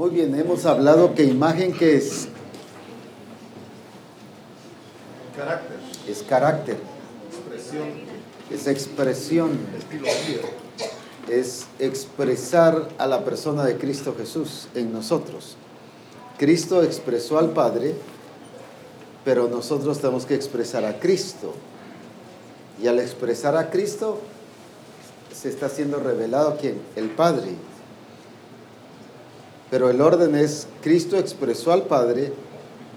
Muy bien, hemos hablado que imagen que es Carácter, es carácter, expresión, es expresión, vida. es expresar a la persona de Cristo Jesús en nosotros. Cristo expresó al Padre, pero nosotros tenemos que expresar a Cristo. Y al expresar a Cristo, se está siendo revelado quién? El Padre. Pero el orden es, Cristo expresó al Padre,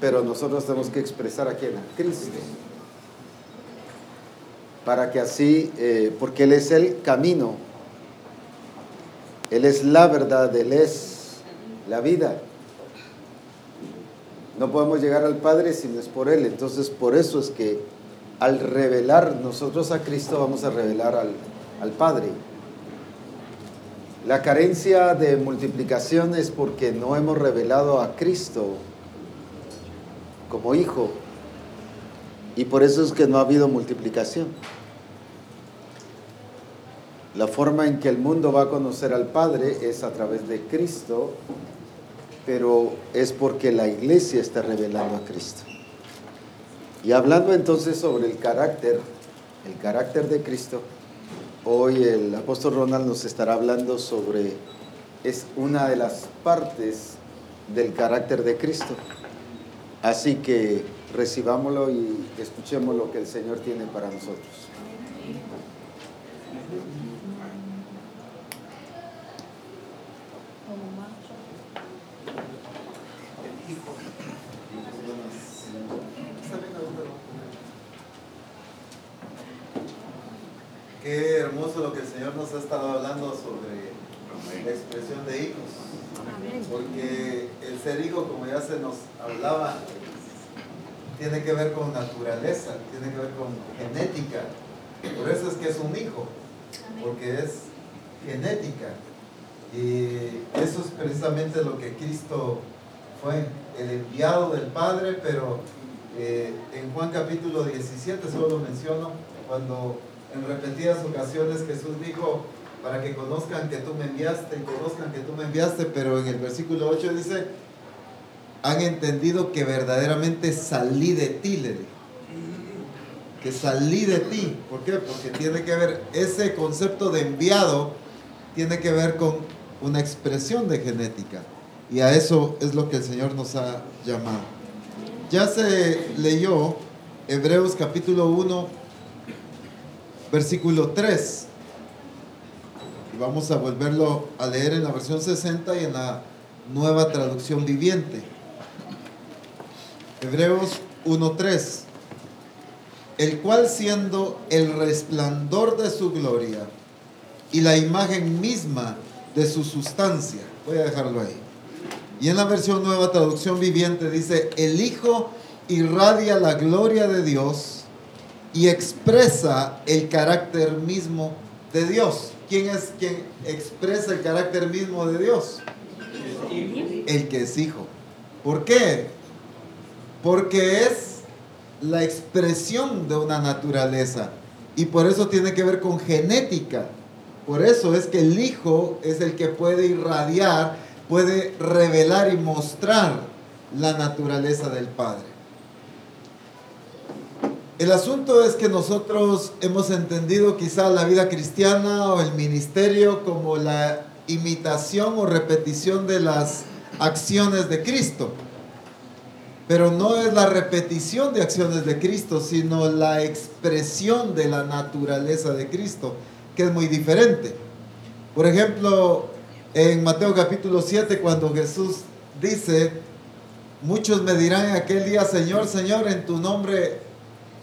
pero nosotros tenemos que expresar a quién? A Cristo. Para que así, eh, porque Él es el camino, Él es la verdad, Él es la vida. No podemos llegar al Padre si no es por Él. Entonces, por eso es que al revelar nosotros a Cristo, vamos a revelar al, al Padre. La carencia de multiplicación es porque no hemos revelado a Cristo como Hijo. Y por eso es que no ha habido multiplicación. La forma en que el mundo va a conocer al Padre es a través de Cristo, pero es porque la iglesia está revelando a Cristo. Y hablando entonces sobre el carácter, el carácter de Cristo, hoy el apóstol Ronald nos estará hablando sobre, es una de las partes del carácter de Cristo. Así que recibámoslo y escuchemos lo que el Señor tiene para nosotros. Qué hermoso lo que el Señor nos ha estado hablando sobre la expresión de hijos. Porque el ser hijo, como ya se nos hablaba, tiene que ver con naturaleza, tiene que ver con genética. Por eso es que es un hijo, porque es genética. Y eso es precisamente lo que Cristo fue, el enviado del Padre, pero eh, en Juan capítulo 17, solo lo menciono, cuando en repetidas ocasiones Jesús dijo, para que conozcan que tú me enviaste y conozcan que tú me enviaste, pero en el versículo 8 dice, han entendido que verdaderamente salí de ti, le. Que salí de ti. ¿Por qué? Porque tiene que ver, ese concepto de enviado tiene que ver con una expresión de genética. Y a eso es lo que el Señor nos ha llamado. Ya se leyó Hebreos capítulo 1, versículo 3. Y vamos a volverlo a leer en la versión 60 y en la nueva traducción viviente. Hebreos 1.3. El cual siendo el resplandor de su gloria y la imagen misma de su sustancia. Voy a dejarlo ahí. Y en la versión nueva traducción viviente dice, el Hijo irradia la gloria de Dios y expresa el carácter mismo de Dios. ¿Quién es quien expresa el carácter mismo de Dios? El que es hijo. ¿Por qué? Porque es la expresión de una naturaleza y por eso tiene que ver con genética. Por eso es que el hijo es el que puede irradiar, puede revelar y mostrar la naturaleza del Padre. El asunto es que nosotros hemos entendido quizá la vida cristiana o el ministerio como la imitación o repetición de las acciones de Cristo. Pero no es la repetición de acciones de Cristo, sino la expresión de la naturaleza de Cristo, que es muy diferente. Por ejemplo, en Mateo capítulo 7, cuando Jesús dice, muchos me dirán en aquel día, Señor, Señor, en tu nombre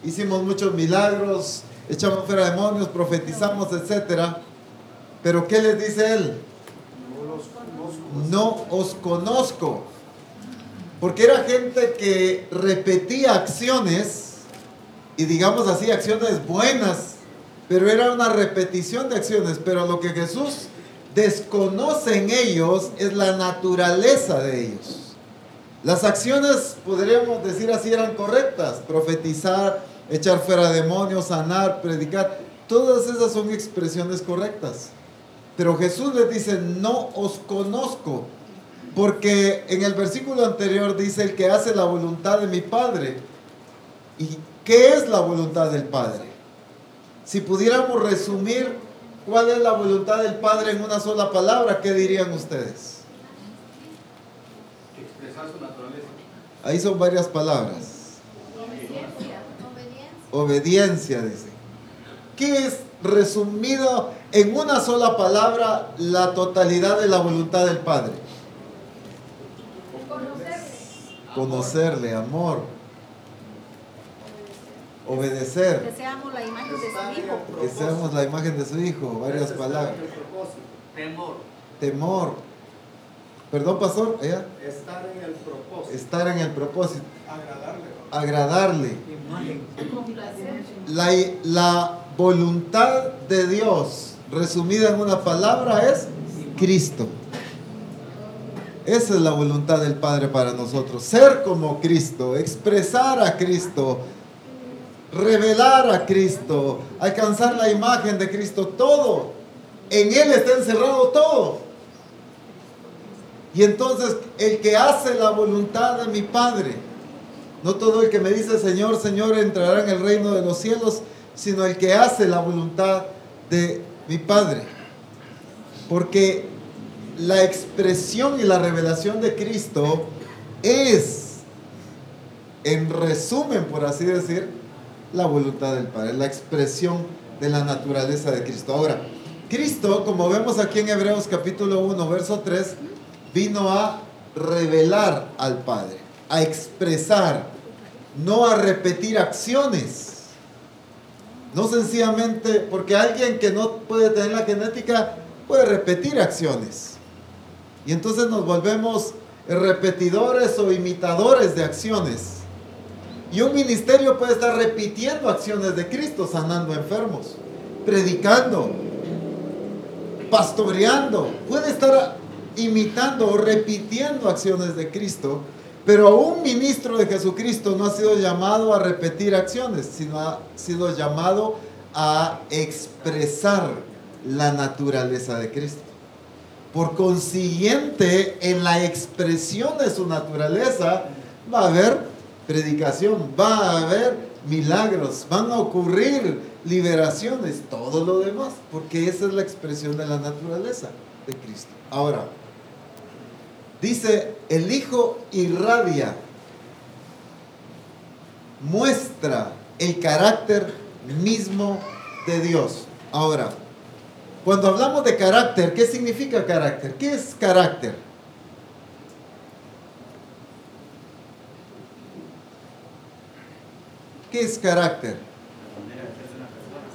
hicimos muchos milagros, echamos fuera demonios, profetizamos, etc. Pero ¿qué les dice él? No os conozco. Porque era gente que repetía acciones, y digamos así, acciones buenas, pero era una repetición de acciones. Pero lo que Jesús desconoce en ellos es la naturaleza de ellos. Las acciones, podríamos decir así, eran correctas. Profetizar, echar fuera demonios, sanar, predicar. Todas esas son expresiones correctas. Pero Jesús les dice, no os conozco. Porque en el versículo anterior dice el que hace la voluntad de mi Padre. ¿Y qué es la voluntad del Padre? Si pudiéramos resumir cuál es la voluntad del Padre en una sola palabra, ¿qué dirían ustedes? Expresar su naturaleza. Ahí son varias palabras. Obediencia, dice. ¿Qué es resumido en una sola palabra la totalidad de la voluntad del Padre? Conocerle, amor. Obedecer. Que seamos la imagen de su hijo. Que seamos la imagen de su hijo. Varias palabras. Temor. Temor. Perdón, pastor. ¿Ella? Estar en el propósito. Estar en el propósito. Agradarle. Agradarle. La voluntad de Dios, resumida en una palabra, es Cristo. Esa es la voluntad del Padre para nosotros. Ser como Cristo, expresar a Cristo, revelar a Cristo, alcanzar la imagen de Cristo, todo. En Él está encerrado todo. Y entonces el que hace la voluntad de mi Padre, no todo el que me dice Señor, Señor entrará en el reino de los cielos, sino el que hace la voluntad de mi Padre. Porque la expresión y la revelación de Cristo es, en resumen, por así decir, la voluntad del Padre, la expresión de la naturaleza de Cristo. Ahora, Cristo, como vemos aquí en Hebreos capítulo 1, verso 3, vino a revelar al Padre, a expresar, no a repetir acciones. No sencillamente, porque alguien que no puede tener la genética puede repetir acciones. Y entonces nos volvemos repetidores o imitadores de acciones. Y un ministerio puede estar repitiendo acciones de Cristo, sanando enfermos, predicando, pastoreando. Puede estar imitando o repitiendo acciones de Cristo, pero un ministro de Jesucristo no ha sido llamado a repetir acciones, sino ha sido llamado a expresar la naturaleza de Cristo. Por consiguiente, en la expresión de su naturaleza va a haber predicación, va a haber milagros, van a ocurrir liberaciones, todo lo demás, porque esa es la expresión de la naturaleza de Cristo. Ahora, dice, el Hijo irradia, muestra el carácter mismo de Dios. Ahora, cuando hablamos de carácter, ¿qué significa carácter? ¿Qué es carácter? ¿Qué es carácter?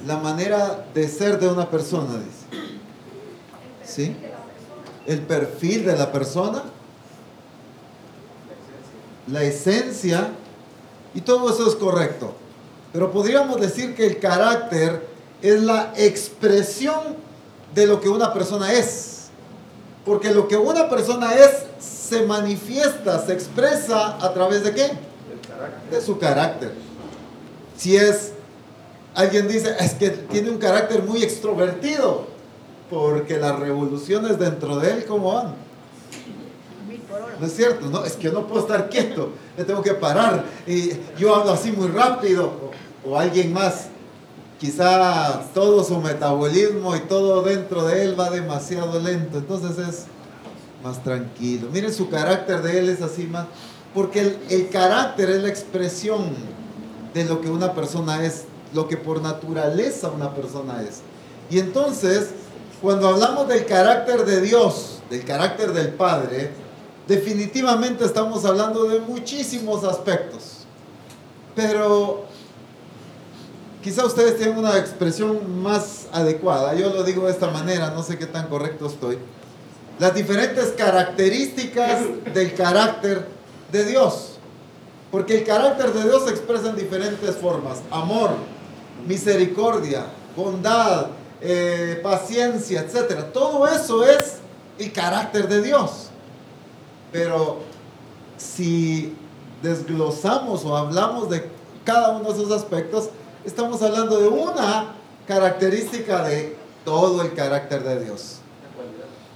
La manera de ser de una persona, dice. ¿Sí? El perfil de la persona, la esencia, y todo eso es correcto. Pero podríamos decir que el carácter es la expresión de lo que una persona es. Porque lo que una persona es se manifiesta, se expresa a través de qué? De su carácter. Si es, alguien dice, es que tiene un carácter muy extrovertido, porque las revoluciones dentro de él, ¿cómo van? No es cierto, no, es que yo no puedo estar quieto, me tengo que parar y yo hablo así muy rápido, o, o alguien más, quizá todo su metabolismo y todo dentro de él va demasiado lento, entonces es más tranquilo. Miren, su carácter de él es así más, porque el, el carácter es la expresión de lo que una persona es, lo que por naturaleza una persona es. Y entonces, cuando hablamos del carácter de Dios, del carácter del Padre, definitivamente estamos hablando de muchísimos aspectos. Pero quizá ustedes tienen una expresión más adecuada. Yo lo digo de esta manera, no sé qué tan correcto estoy. Las diferentes características del carácter de Dios. Porque el carácter de Dios se expresa en diferentes formas. Amor, misericordia, bondad, eh, paciencia, etc. Todo eso es el carácter de Dios. Pero si desglosamos o hablamos de cada uno de esos aspectos, estamos hablando de una característica de todo el carácter de Dios.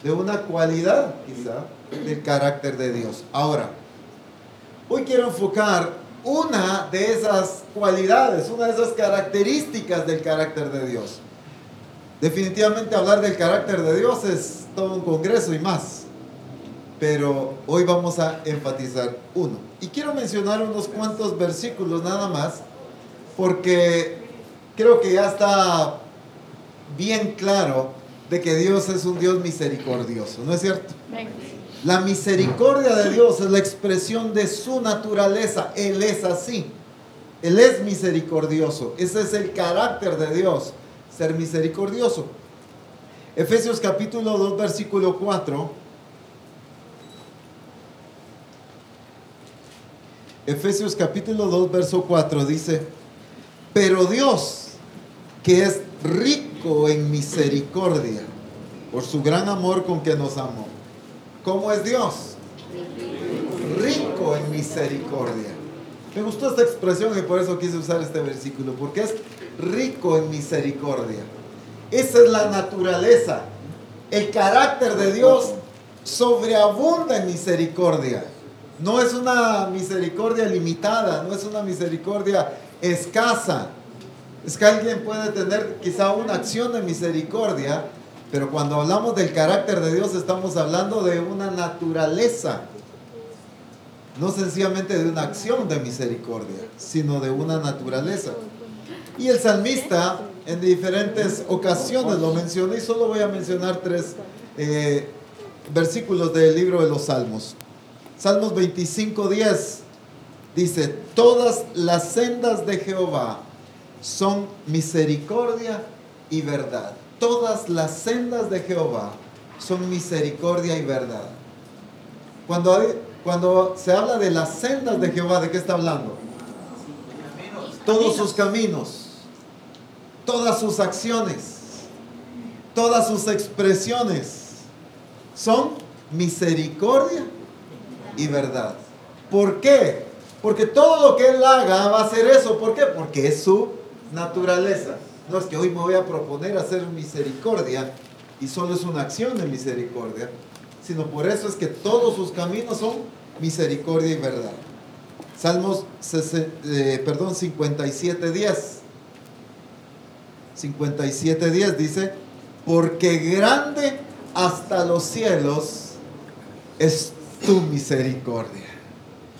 de una cualidad quizá del carácter de Dios. Ahora, hoy quiero enfocar una de esas cualidades, una de esas características del carácter de Dios. Definitivamente hablar del carácter de Dios es todo un congreso y más. Pero hoy vamos a enfatizar uno. Y quiero mencionar unos cuantos versículos nada más, porque creo que ya está bien claro de que Dios es un Dios misericordioso, ¿no es cierto? La misericordia de Dios es la expresión de su naturaleza. Él es así. Él es misericordioso. Ese es el carácter de Dios, ser misericordioso. Efesios capítulo 2, versículo 4. Efesios capítulo 2, verso 4 dice, pero Dios, que es rico en misericordia, por su gran amor con que nos amó ¿Cómo es Dios? Rico en misericordia. Me gustó esta expresión y por eso quise usar este versículo, porque es rico en misericordia. Esa es la naturaleza. El carácter de Dios sobreabunda en misericordia. No es una misericordia limitada, no es una misericordia escasa. Es que alguien puede tener quizá una acción de misericordia, pero cuando hablamos del carácter de Dios estamos hablando de una naturaleza, no sencillamente de una acción de misericordia, sino de una naturaleza. Y el salmista en diferentes ocasiones lo mencioné y solo voy a mencionar tres eh, versículos del libro de los Salmos. Salmos 25, 10 dice, todas las sendas de Jehová son misericordia y verdad todas las sendas de Jehová son misericordia y verdad. Cuando, cuando se habla de las sendas de Jehová, ¿de qué está hablando? Todos sus caminos, todas sus acciones, todas sus expresiones son misericordia y verdad. ¿Por qué? Porque todo lo que Él haga va a ser eso. ¿Por qué? Porque es su naturaleza. No es que hoy me voy a proponer hacer misericordia y solo es una acción de misericordia, sino por eso es que todos sus caminos son misericordia y verdad. Salmos eh, perdón, 57, 10. 57, 10 dice, porque grande hasta los cielos es tu misericordia.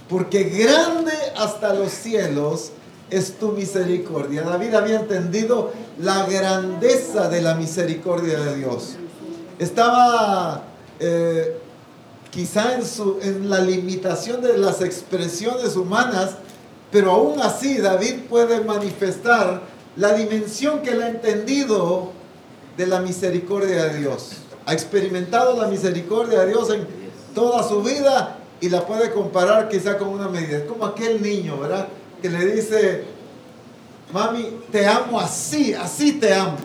Porque grande hasta los cielos es tu misericordia. David había entendido la grandeza de la misericordia de Dios. Estaba eh, quizá en, su, en la limitación de las expresiones humanas, pero aún así David puede manifestar la dimensión que él ha entendido de la misericordia de Dios. Ha experimentado la misericordia de Dios en toda su vida y la puede comparar quizá con una medida. Es como aquel niño, ¿verdad? que le dice, mami, te amo así, así te amo.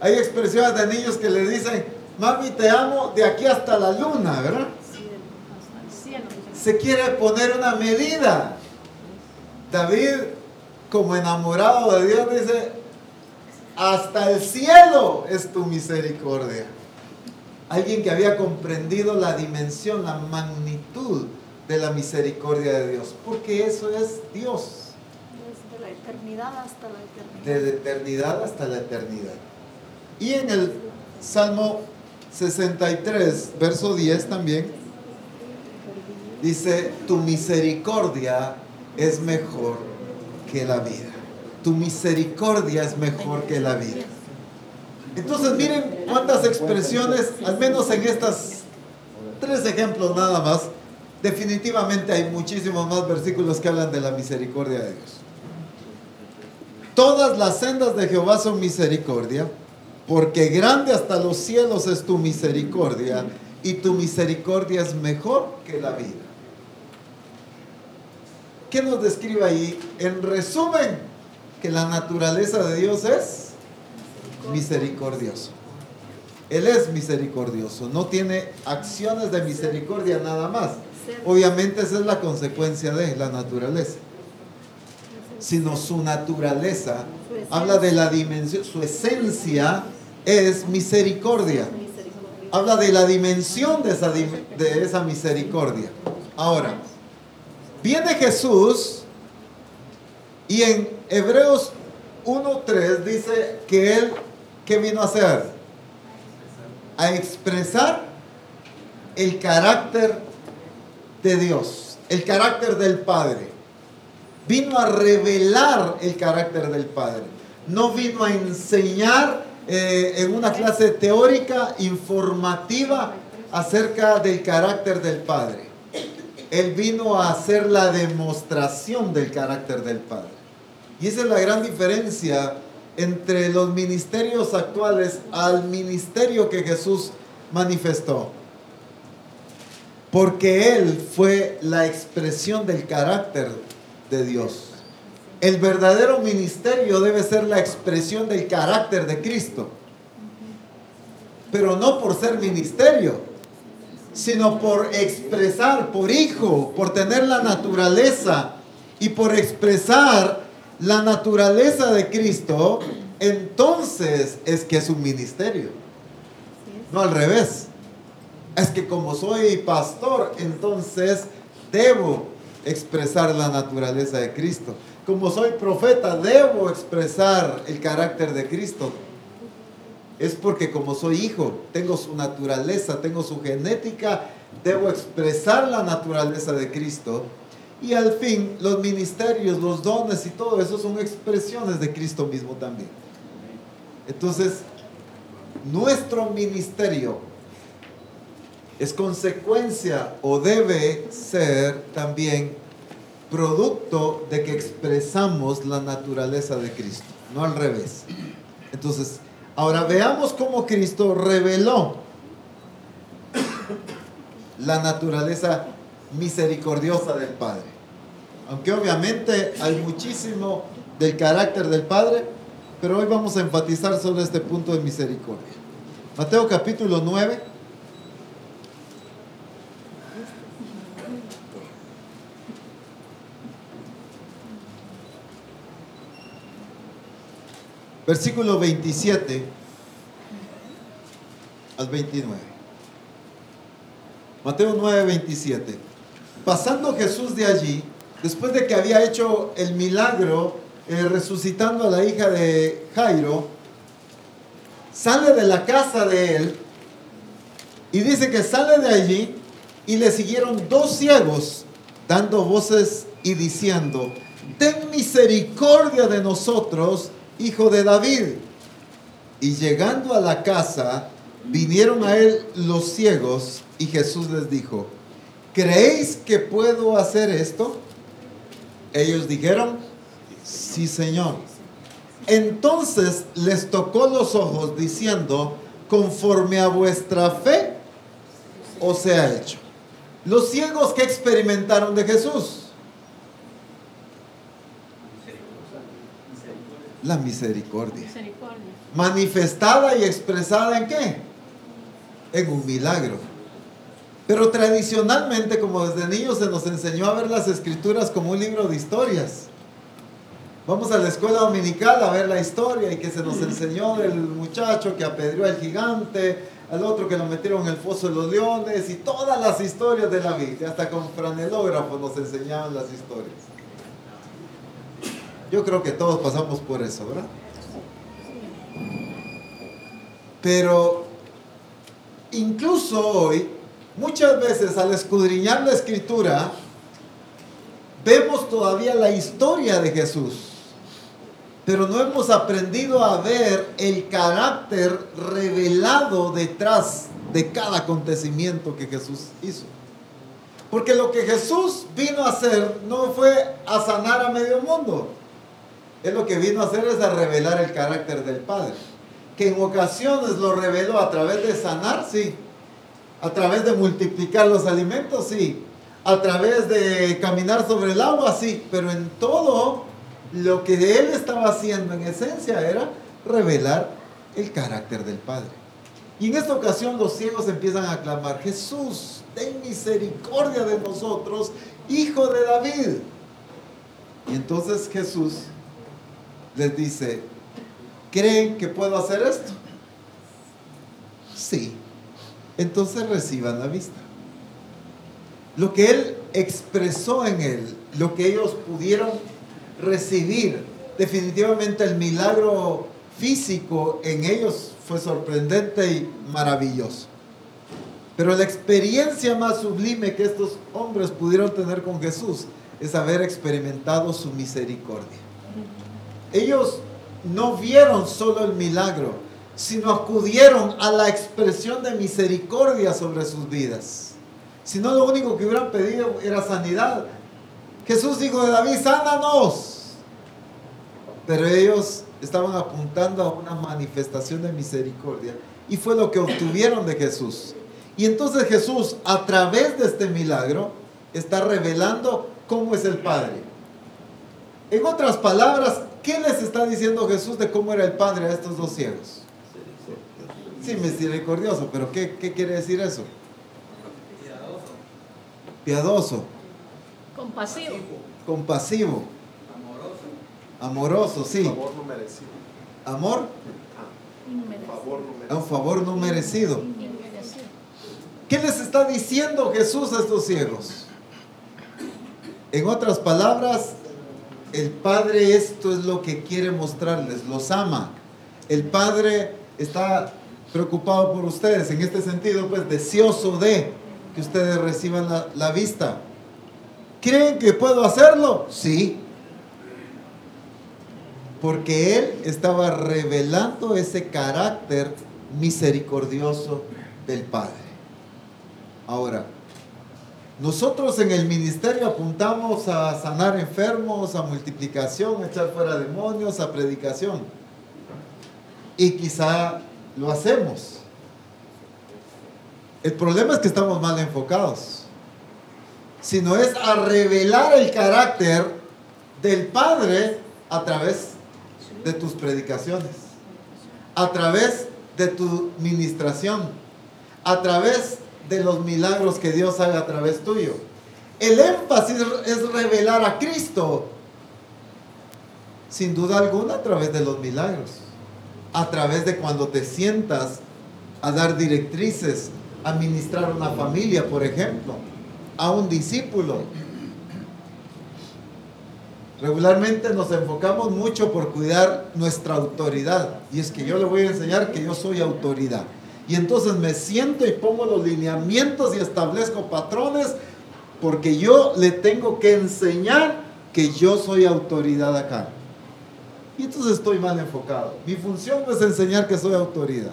Hay expresiones de niños que le dicen, mami, te amo de aquí hasta la luna, ¿verdad? Se quiere poner una medida. David, como enamorado de Dios, dice, hasta el cielo es tu misericordia. Alguien que había comprendido la dimensión, la magnitud de la misericordia de Dios, porque eso es Dios. Desde la eternidad hasta la eternidad. Desde eternidad hasta la eternidad. Y en el Salmo 63, verso 10 también, dice, tu misericordia es mejor que la vida. Tu misericordia es mejor que la vida. Entonces miren cuántas expresiones, al menos en estas tres ejemplos nada más, Definitivamente hay muchísimos más versículos que hablan de la misericordia de Dios. Todas las sendas de Jehová son misericordia, porque grande hasta los cielos es tu misericordia, y tu misericordia es mejor que la vida. ¿Qué nos describe ahí? En resumen, que la naturaleza de Dios es misericordioso. Él es misericordioso, no tiene acciones de misericordia nada más Obviamente esa es la consecuencia de la naturaleza. Sino su naturaleza habla de la dimensión, su esencia es misericordia. habla de la dimensión de esa, de esa misericordia. Ahora, viene Jesús y en Hebreos 1.3 dice que Él, ¿qué vino a hacer? A expresar el carácter de Dios, el carácter del Padre. Vino a revelar el carácter del Padre. No vino a enseñar eh, en una clase teórica, informativa, acerca del carácter del Padre. Él vino a hacer la demostración del carácter del Padre. Y esa es la gran diferencia entre los ministerios actuales al ministerio que Jesús manifestó. Porque Él fue la expresión del carácter de Dios. El verdadero ministerio debe ser la expresión del carácter de Cristo. Pero no por ser ministerio, sino por expresar, por hijo, por tener la naturaleza y por expresar la naturaleza de Cristo, entonces es que es un ministerio. No al revés. Es que como soy pastor, entonces debo expresar la naturaleza de Cristo. Como soy profeta, debo expresar el carácter de Cristo. Es porque como soy hijo, tengo su naturaleza, tengo su genética, debo expresar la naturaleza de Cristo y al fin, los ministerios, los dones y todo eso son expresiones de Cristo mismo también. Entonces, nuestro ministerio es consecuencia o debe ser también producto de que expresamos la naturaleza de Cristo, no al revés. Entonces, ahora veamos cómo Cristo reveló la naturaleza misericordiosa del Padre. Aunque obviamente hay muchísimo del carácter del Padre, pero hoy vamos a enfatizar sobre este punto de misericordia. Mateo capítulo 9. Versículo 27 al 29. Mateo 9, 27. Pasando Jesús de allí, después de que había hecho el milagro eh, resucitando a la hija de Jairo, sale de la casa de él y dice que sale de allí y le siguieron dos ciegos dando voces y diciendo, ten misericordia de nosotros, hijo de David. Y llegando a la casa, vinieron a él los ciegos y Jesús les dijo, ¿creéis que puedo hacer esto? Ellos dijeron, sí Señor. Entonces les tocó los ojos diciendo, conforme a vuestra fe os ha hecho. Los ciegos que experimentaron de Jesús. La misericordia. Manifestada y expresada en qué? En un milagro. Pero tradicionalmente, como desde niños se nos enseñó a ver las escrituras como un libro de historias. Vamos a la escuela dominical a ver la historia y que se nos enseñó del muchacho que apedreó al gigante, al otro que lo metieron en el foso de los leones y todas las historias de la Biblia, hasta con franelógrafo nos enseñaban las historias. Yo creo que todos pasamos por eso, ¿verdad? Pero incluso hoy Muchas veces al escudriñar la escritura, vemos todavía la historia de Jesús, pero no hemos aprendido a ver el carácter revelado detrás de cada acontecimiento que Jesús hizo. Porque lo que Jesús vino a hacer no fue a sanar a medio mundo. Es lo que vino a hacer es a revelar el carácter del Padre. Que en ocasiones lo reveló a través de sanar, sí, a través de multiplicar los alimentos, sí. A través de caminar sobre el agua, sí. Pero en todo, lo que él estaba haciendo en esencia era revelar el carácter del Padre. Y en esta ocasión los ciegos empiezan a clamar, Jesús, ten misericordia de nosotros, hijo de David. Y entonces Jesús les dice, ¿creen que puedo hacer esto? Sí, entonces reciban la vista. Lo que Él expresó en Él, lo que ellos pudieron recibir, definitivamente el milagro físico en ellos fue sorprendente y maravilloso. Pero la experiencia más sublime que estos hombres pudieron tener con Jesús es haber experimentado su misericordia. Ellos no vieron solo el milagro, sino acudieron a la expresión de misericordia sobre sus vidas. Si no, lo único que hubieran pedido era sanidad. Jesús dijo de David, sánanos. Pero ellos estaban apuntando a una manifestación de misericordia. Y fue lo que obtuvieron de Jesús. Y entonces Jesús, a través de este milagro, está revelando cómo es el Padre. En otras palabras, ¿qué les está diciendo Jesús de cómo era el Padre a estos dos ciegos? Sí, misericordioso, pero ¿qué, qué quiere decir eso? Piadoso. Piadoso, Compasivo. compasivo, Amoroso. amoroso, sí. Favor no merecido. Amor Inmerecido. Favor no a merecido. un favor no merecido. Inmerecido. ¿Qué les está diciendo Jesús a estos ciegos? En otras palabras, el Padre esto es lo que quiere mostrarles, los ama. El Padre está preocupado por ustedes, en este sentido, pues deseoso de que ustedes reciban la, la vista. ¿Creen que puedo hacerlo? Sí. Porque Él estaba revelando ese carácter misericordioso del Padre. Ahora, nosotros en el ministerio apuntamos a sanar enfermos, a multiplicación, a echar fuera demonios, a predicación. Y quizá lo hacemos. El problema es que estamos mal enfocados. Sino es a revelar el carácter del Padre a través de tus predicaciones, a través de tu ministración, a través de los milagros que Dios haga a través tuyo. El énfasis es revelar a Cristo, sin duda alguna a través de los milagros, a través de cuando te sientas a dar directrices, a una familia, por ejemplo, a un discípulo. Regularmente nos enfocamos mucho por cuidar nuestra autoridad. Y es que yo le voy a enseñar que yo soy autoridad. Y entonces me siento y pongo los lineamientos y establezco patrones porque yo le tengo que enseñar que yo soy autoridad acá. Y entonces estoy mal enfocado. Mi función no es enseñar que soy autoridad.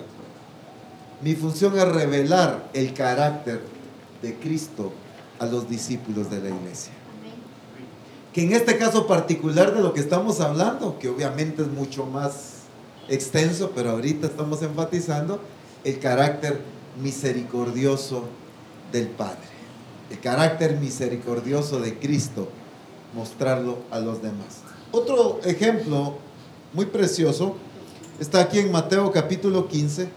Mi función es revelar el carácter de Cristo a los discípulos de la iglesia. Que en este caso particular de lo que estamos hablando, que obviamente es mucho más extenso, pero ahorita estamos enfatizando el carácter misericordioso del Padre, el carácter misericordioso de Cristo, mostrarlo a los demás. Otro ejemplo muy precioso está aquí en Mateo capítulo 15.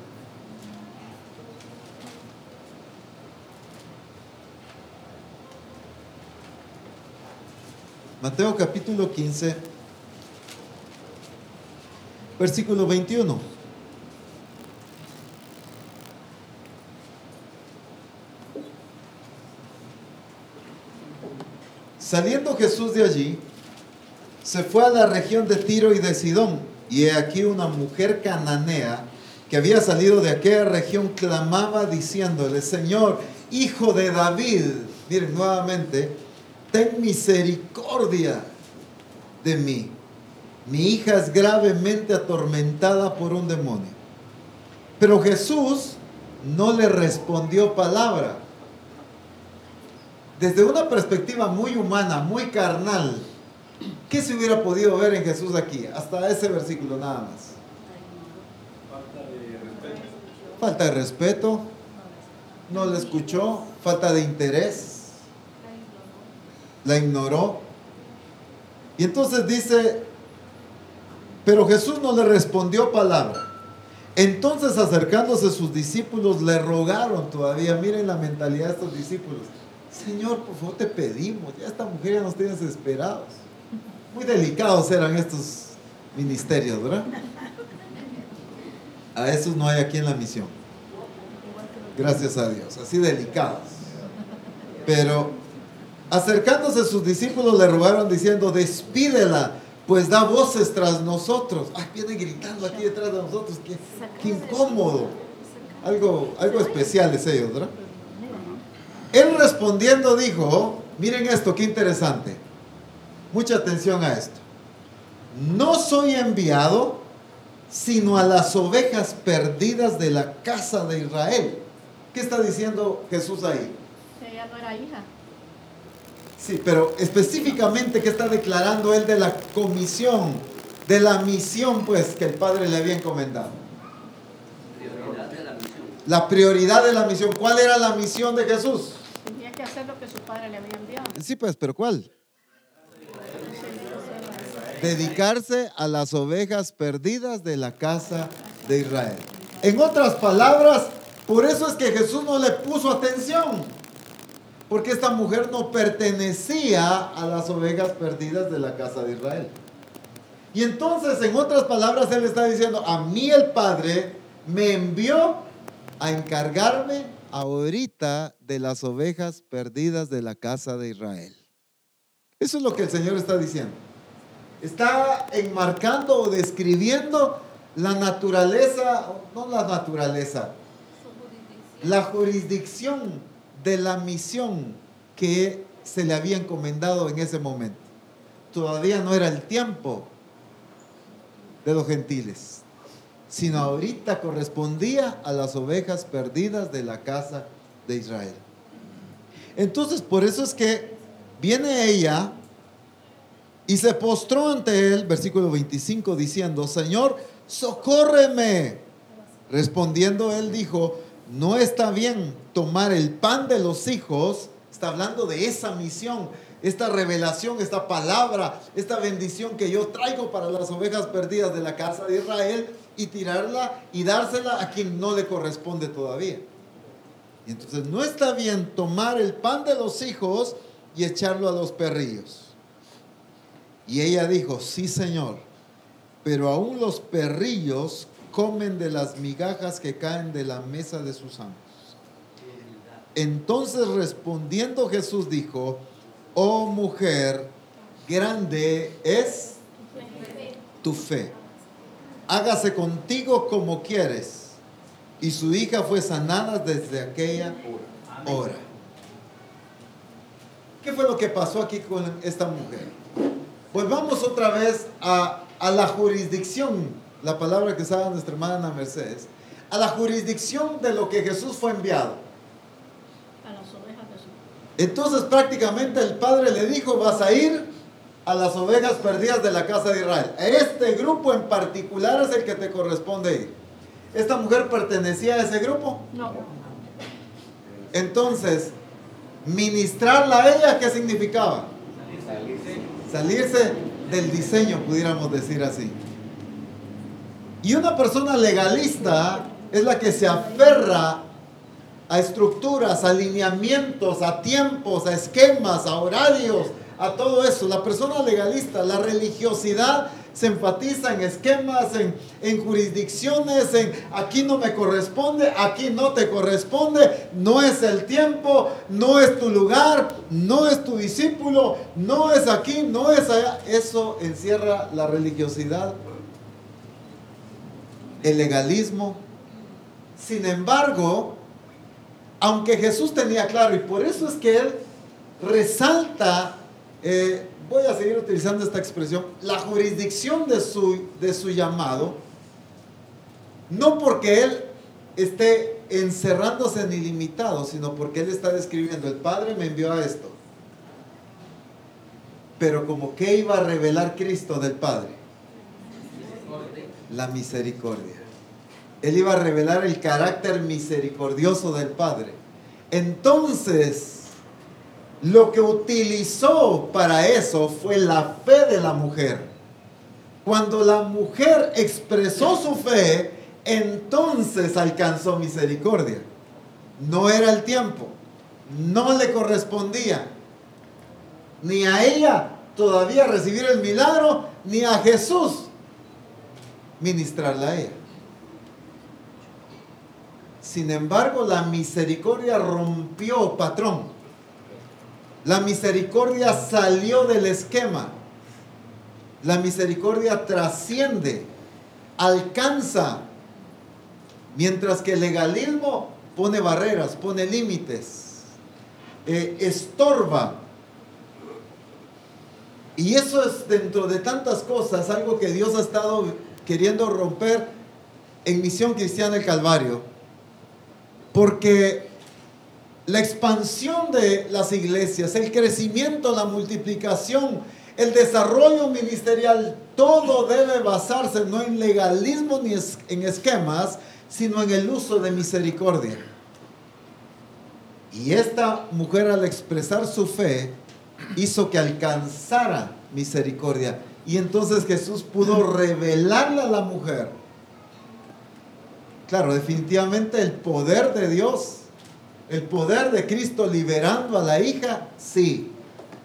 Mateo capítulo 15, versículo 21. Saliendo Jesús de allí, se fue a la región de Tiro y de Sidón, y he aquí una mujer cananea que había salido de aquella región clamaba diciéndole, Señor, hijo de David, miren nuevamente, ten misericordia de mí. Mi hija es gravemente atormentada por un demonio. Pero Jesús no le respondió palabra. Desde una perspectiva muy humana, muy carnal, ¿qué se hubiera podido ver en Jesús aquí? Hasta ese versículo nada más. Falta de respeto. Falta de respeto, no le escuchó, falta de interés, la ignoró. Y entonces dice, pero Jesús no le respondió palabra. Entonces acercándose sus discípulos le rogaron todavía, miren la mentalidad de estos discípulos. Señor, por favor te pedimos, ya esta mujer ya nos tiene desesperados. Muy delicados eran estos ministerios, ¿verdad? A esos no hay aquí en la misión. gracias a Dios, así delicadas. Pero acercándose sus discípulos le rogaron diciendo, despídela, pues da voces tras nosotros. Ay, viene gritando aquí detrás de nosotros, qué, qué incómodo. Algo, algo especial es ellos, ¿verdad? Él respondiendo dijo, miren esto, qué interesante. Mucha atención a esto. No soy enviado sino a las ovejas perdidas de la casa de Israel. ¿Qué está diciendo Jesús ahí? Ella no era hija. Sí, pero específicamente, ¿qué está declarando él de la comisión, de la misión, pues, que el Padre le había encomendado? Prioridad de la misión. La prioridad de la misión. ¿Cuál era la misión de Jesús? Tenía que hacer lo que su padre le había enviado. Sí, pues, pero ¿cuál? Dedicarse a las ovejas perdidas de la casa de Israel. En otras palabras, por eso es que Jesús no le puso atención. Porque esta mujer no pertenecía a las ovejas perdidas de la casa de Israel. Y entonces, en otras palabras, él está diciendo, a mí el Padre me envió a encargarme ahorita de las ovejas perdidas de la casa de Israel. Eso es lo que el Señor está diciendo. Está enmarcando o describiendo la naturaleza, no la naturaleza, la jurisdicción de la misión que se le había encomendado en ese momento. Todavía no era el tiempo de los gentiles, sino ahorita correspondía a las ovejas perdidas de la casa de Israel. Entonces, por eso es que viene ella y se postró ante él, versículo 25, diciendo, Señor, socórreme. Respondiendo él dijo, no está bien tomar el pan de los hijos, está hablando de esa misión, esta revelación, esta palabra, esta bendición que yo traigo para las ovejas perdidas de la casa de Israel y tirarla y dársela a quien no le corresponde todavía. Y entonces no está bien tomar el pan de los hijos y echarlo a los perrillos. Y ella dijo, sí Señor, pero aún los perrillos comen de las migajas que caen de la mesa de sus amos. Entonces respondiendo Jesús dijo, oh mujer, grande es tu fe. Hágase contigo como quieres. Y su hija fue sanada desde aquella hora. ¿Qué fue lo que pasó aquí con esta mujer? Volvamos otra vez a, a la jurisdicción, la palabra que usaba nuestra hermana Mercedes, a la jurisdicción de lo que Jesús fue enviado. A las ovejas de su Entonces prácticamente el Padre le dijo, vas a ir a las ovejas perdidas de la casa de Israel. Este grupo en particular es el que te corresponde ir. ¿Esta mujer pertenecía a ese grupo? No. Entonces, ministrarla a ella, ¿qué significaba? Salirse del diseño, pudiéramos decir así. Y una persona legalista es la que se aferra a estructuras, a alineamientos, a tiempos, a esquemas, a horarios, a todo eso. La persona legalista, la religiosidad se enfatiza en esquemas, en, en, jurisdicciones, en aquí no me corresponde, aquí no te corresponde, no es el tiempo, no es tu lugar, no es tu discípulo, no es aquí, no es allá. Eso encierra la religiosidad, el legalismo. Sin embargo, aunque Jesús tenía claro, y por eso es que él resalta eh, voy a seguir utilizando esta expresión, la jurisdicción de su, de su llamado, no porque Él esté encerrándose en ilimitado, sino porque Él está describiendo, el Padre me envió a esto. Pero como que iba a revelar Cristo del Padre? La misericordia. Él iba a revelar el carácter misericordioso del Padre. Entonces, lo que utilizó para eso fue la fe de la mujer. Cuando la mujer expresó su fe, entonces alcanzó misericordia. No era el tiempo, no le correspondía ni a ella todavía recibir el milagro, ni a Jesús ministrarla a ella. Sin embargo, la misericordia rompió patrón. La misericordia salió del esquema. La misericordia trasciende, alcanza, mientras que el legalismo pone barreras, pone límites, eh, estorba. Y eso es dentro de tantas cosas, algo que Dios ha estado queriendo romper en Misión Cristiana del Calvario. Porque la expansión de las iglesias, el crecimiento, la multiplicación, el desarrollo ministerial, todo debe basarse no en legalismo ni en esquemas, sino en el uso de misericordia. Y esta mujer al expresar su fe hizo que alcanzara misericordia. Y entonces Jesús pudo revelarle a la mujer Claro, definitivamente el poder de Dios, el poder de Cristo liberando a la hija, sí.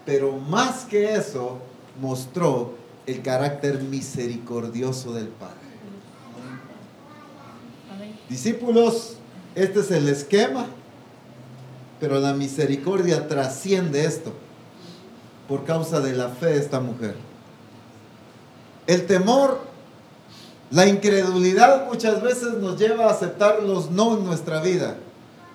Pero más que eso, mostró el carácter misericordioso del Padre. Discípulos, este es el esquema, pero la misericordia trasciende esto por causa de la fe de esta mujer. El temor la incredulidad muchas veces nos lleva a aceptar los no en nuestra vida.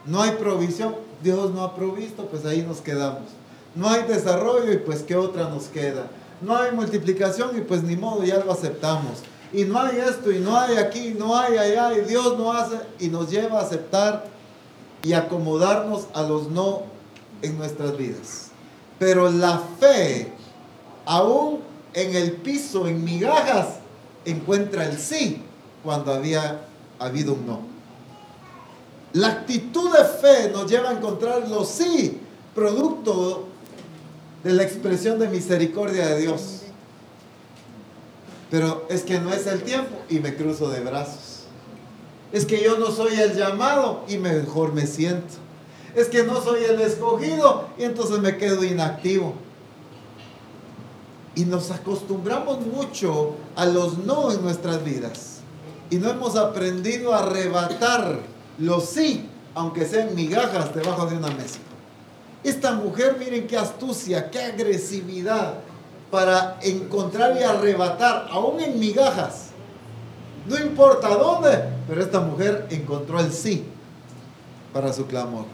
No hay provisión, Dios no ha provisto, pues ahí nos quedamos. No hay desarrollo y pues qué otra nos queda. No hay multiplicación y pues ni modo, ya lo aceptamos. Y no hay esto y no hay aquí, no hay allá y Dios no hace y nos lleva a aceptar y acomodarnos a los no en nuestras vidas. Pero la fe, aún en el piso, en migajas, encuentra el sí cuando había habido un no. La actitud de fe nos lleva a encontrar los sí, producto de la expresión de misericordia de Dios. Pero es que no es el tiempo y me cruzo de brazos. Es que yo no soy el llamado y mejor me siento. Es que no soy el escogido y entonces me quedo inactivo. Y nos acostumbramos mucho a los no en nuestras vidas. Y no hemos aprendido a arrebatar los sí, aunque sean migajas debajo de una mesa. Esta mujer, miren qué astucia, qué agresividad para encontrar y arrebatar, aún en migajas. No importa dónde, pero esta mujer encontró el sí para su clamor.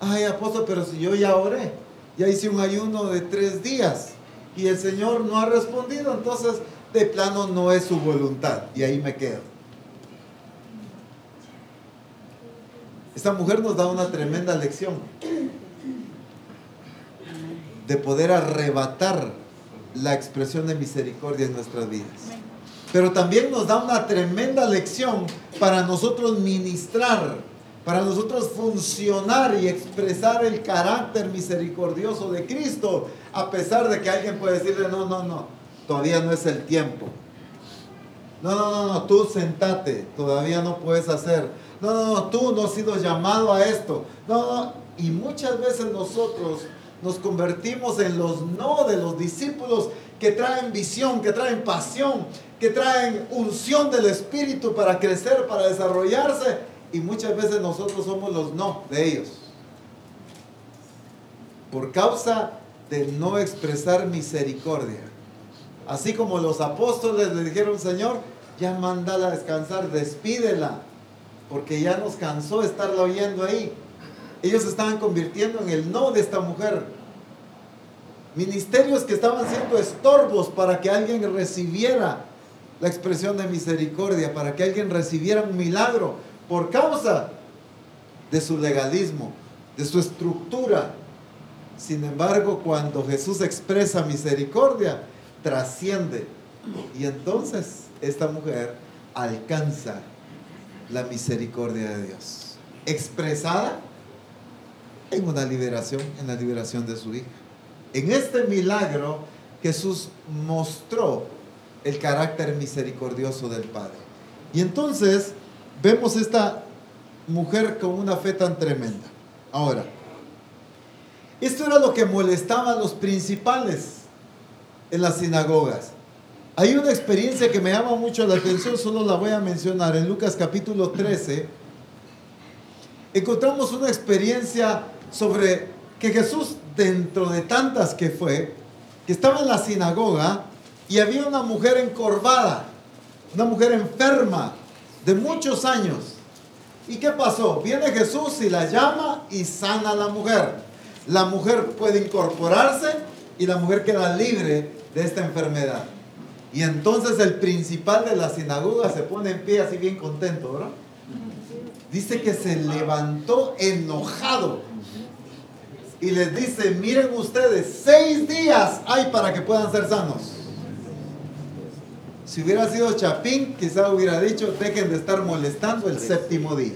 Ay, apóstol, pero si yo ya oré ya hice un ayuno de tres días y el Señor no ha respondido, entonces de plano no es su voluntad y ahí me quedo. Esta mujer nos da una tremenda lección de poder arrebatar la expresión de misericordia en nuestras vidas. Pero también nos da una tremenda lección para nosotros ministrar para nosotros funcionar y expresar el carácter misericordioso de Cristo, a pesar de que alguien puede decirle, no, no, no, todavía no es el tiempo. No, no, no, no, tú sentate, todavía no puedes hacer. No, no, no, tú no has sido llamado a esto. No, no, y muchas veces nosotros nos convertimos en los no de los discípulos que traen visión, que traen pasión, que traen unción del Espíritu para crecer, para desarrollarse y muchas veces nosotros somos los no de ellos. Por causa de no expresar misericordia. Así como los apóstoles le dijeron, Señor, ya mándala a descansar, despídela, porque ya nos cansó estarla oyendo ahí. Ellos estaban convirtiendo en el no de esta mujer. Ministerios que estaban siendo estorbos para que alguien recibiera la expresión de misericordia, para que alguien recibiera un milagro, por causa de su legalismo, de su estructura. Sin embargo, cuando Jesús expresa misericordia, trasciende. Y entonces esta mujer alcanza la misericordia de Dios. Expresada en una liberación, en la liberación de su hija. En este milagro, Jesús mostró el carácter misericordioso del Padre. Y entonces, vemos esta mujer con una fe tan tremenda. Ahora, esto era lo que molestaba a los principales en las sinagogas. Hay una experiencia que me llama mucho la atención, solo la voy a mencionar. En Lucas capítulo 13, encontramos una experiencia sobre que Jesús, dentro de tantas que fue, que estaba en la sinagoga y había una mujer encorvada, una mujer enferma de muchos años. ¿Y qué pasó? Viene Jesús y la llama y sana a la mujer. La mujer puede incorporarse y la mujer queda libre de esta enfermedad. Y entonces el principal de la sinagoga se pone en pie así bien contento, ¿verdad? Dice que se levantó enojado y les dice, miren ustedes, seis días hay para que puedan ser sanos. Si hubiera sido Chapín, quizá hubiera dicho, dejen de estar molestando el séptimo día.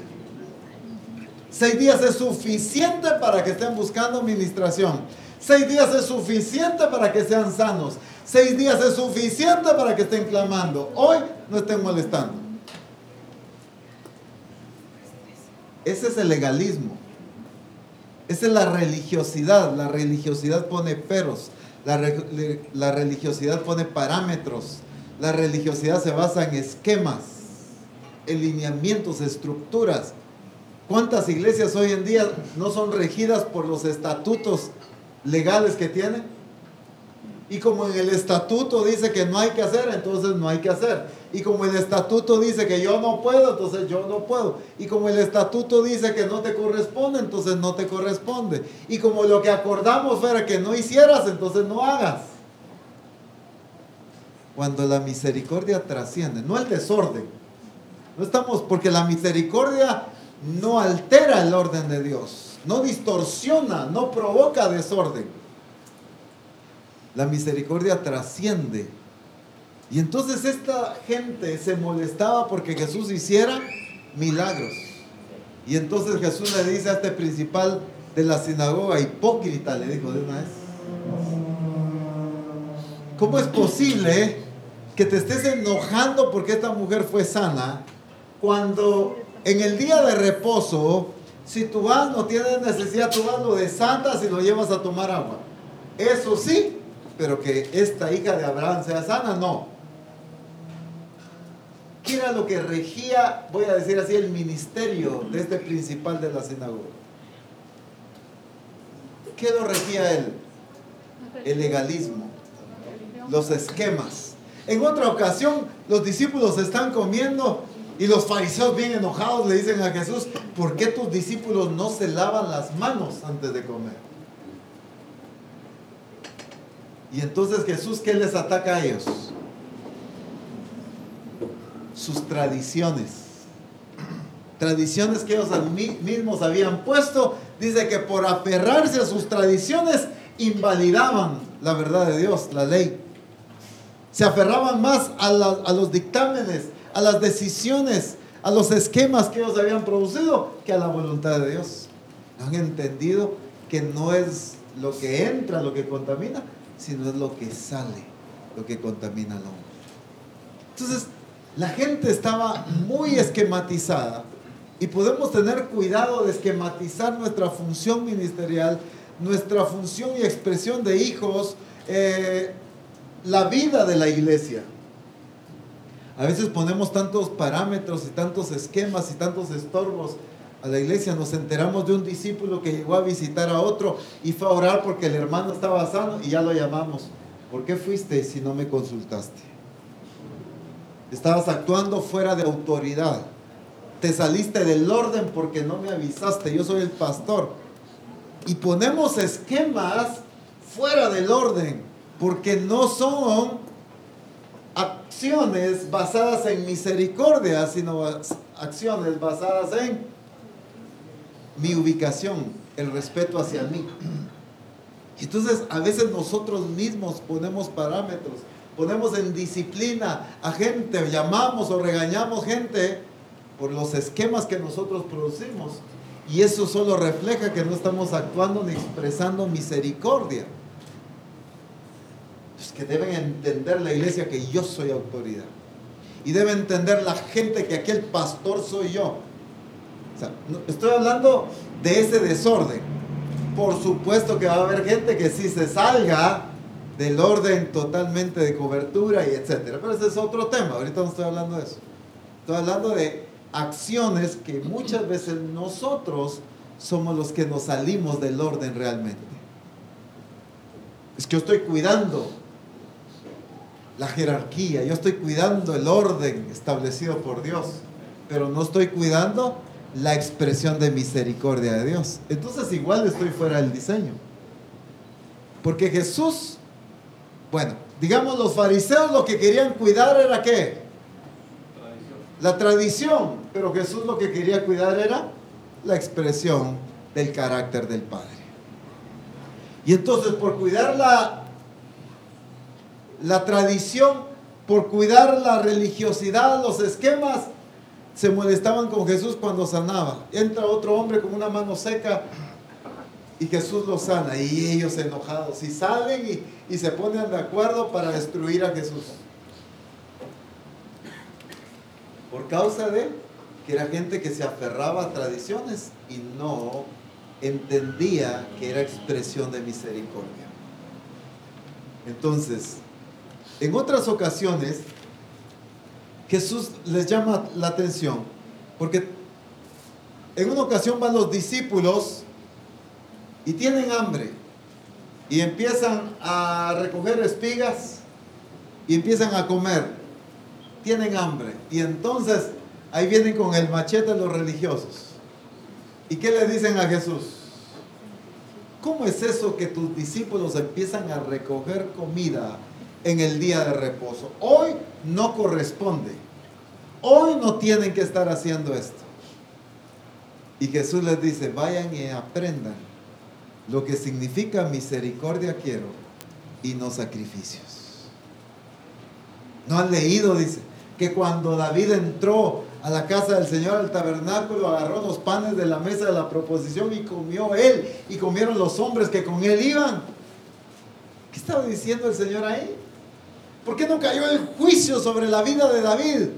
Seis días es suficiente para que estén buscando administración. Seis días es suficiente para que sean sanos. Seis días es suficiente para que estén clamando. Hoy no estén molestando. Ese es el legalismo. Esa es la religiosidad. La religiosidad pone peros. La, religiosidad pone parámetros. La religiosidad se basa en esquemas, en lineamientos, estructuras. ¿Cuántas iglesias hoy en día no son regidas por los estatutos legales que tienen? Y como en el estatuto dice que no hay que hacer, entonces no hay que hacer. Y como el estatuto dice que yo no puedo, entonces yo no puedo. Y como el estatuto dice que no te corresponde, entonces no te corresponde. Y como lo que acordamos fuera que no hicieras, entonces no hagas. Cuando la misericordia trasciende, no el desorden. No estamos, porque la misericordia no altera el orden de Dios, no distorsiona, no provoca desorden la misericordia trasciende. Y entonces esta gente se molestaba porque Jesús hiciera milagros. Y entonces Jesús le dice a este principal de la sinagoga, hipócrita, le dijo de una vez, ¿cómo es posible que te estés enojando porque esta mujer fue sana cuando en el día de reposo, si tú vas, no tienes necesidad, tú vas lo de santas y lo llevas a tomar agua? Eso sí, pero que esta hija de Abraham sea sana, no. ¿Qué era lo que regía, voy a decir así, el ministerio de este principal de la sinagoga? ¿Qué lo regía él? El legalismo, los esquemas. En otra ocasión, los discípulos están comiendo y los fariseos bien enojados le dicen a Jesús, ¿por qué tus discípulos no se lavan las manos antes de comer? Y entonces Jesús, ¿qué les ataca a ellos? Sus tradiciones. Tradiciones que ellos mismos habían puesto. Dice que por aferrarse a sus tradiciones invalidaban la verdad de Dios, la ley. Se aferraban más a, a los dictámenes, a las decisiones, a los esquemas que ellos habían producido que a la voluntad de Dios. Han entendido que no es lo que entra lo que contamina, sino es lo que sale, lo que contamina al hombre. Entonces, la gente estaba muy esquematizada y podemos tener cuidado de esquematizar nuestra función ministerial, nuestra función y expresión de hijos, eh, la vida de la iglesia. A veces ponemos tantos parámetros y tantos esquemas y tantos estorbos a la iglesia, nos enteramos de un discípulo que llegó a visitar a otro y fue a orar porque el hermano estaba sano y ya lo llamamos. ¿Por qué fuiste si no me consultaste? Estabas actuando fuera de autoridad. Te saliste del orden porque no me avisaste. Yo soy el pastor. Y ponemos esquemas fuera del orden porque no son acciones basadas en misericordia, sino acciones basadas en mi ubicación, el respeto hacia mí. Entonces, a veces nosotros mismos ponemos parámetros, ponemos en disciplina a gente, llamamos o regañamos gente por los esquemas que nosotros producimos. Y eso solo refleja que no estamos actuando ni expresando misericordia. Es que deben entender la iglesia que yo soy autoridad. Y debe entender la gente que aquel pastor soy yo estoy hablando de ese desorden. Por supuesto que va a haber gente que si se salga del orden totalmente de cobertura y etcétera. Pero ese es otro tema, ahorita no estoy hablando de eso. Estoy hablando de acciones que muchas veces nosotros somos los que nos salimos del orden realmente. Es que yo estoy cuidando la jerarquía, yo estoy cuidando el orden establecido por Dios, pero no estoy cuidando la expresión de misericordia de Dios. Entonces igual estoy fuera del diseño. Porque Jesús, bueno, digamos los fariseos lo que querían cuidar era qué? La tradición, pero Jesús lo que quería cuidar era la expresión del carácter del Padre. Y entonces por cuidar la, la tradición, por cuidar la religiosidad, los esquemas, se molestaban con Jesús cuando sanaba. Entra otro hombre con una mano seca y Jesús lo sana y ellos enojados y salen y, y se ponen de acuerdo para destruir a Jesús. Por causa de que era gente que se aferraba a tradiciones y no entendía que era expresión de misericordia. Entonces, en otras ocasiones, Jesús les llama la atención, porque en una ocasión van los discípulos y tienen hambre y empiezan a recoger espigas y empiezan a comer. Tienen hambre y entonces ahí vienen con el machete los religiosos. ¿Y qué le dicen a Jesús? ¿Cómo es eso que tus discípulos empiezan a recoger comida en el día de reposo? Hoy no corresponde. Hoy no tienen que estar haciendo esto. Y Jesús les dice, vayan y aprendan lo que significa misericordia quiero y no sacrificios. No han leído, dice, que cuando David entró a la casa del Señor, al tabernáculo, agarró los panes de la mesa de la proposición y comió él y comieron los hombres que con él iban. ¿Qué estaba diciendo el Señor ahí? ¿Por qué no cayó el juicio sobre la vida de David?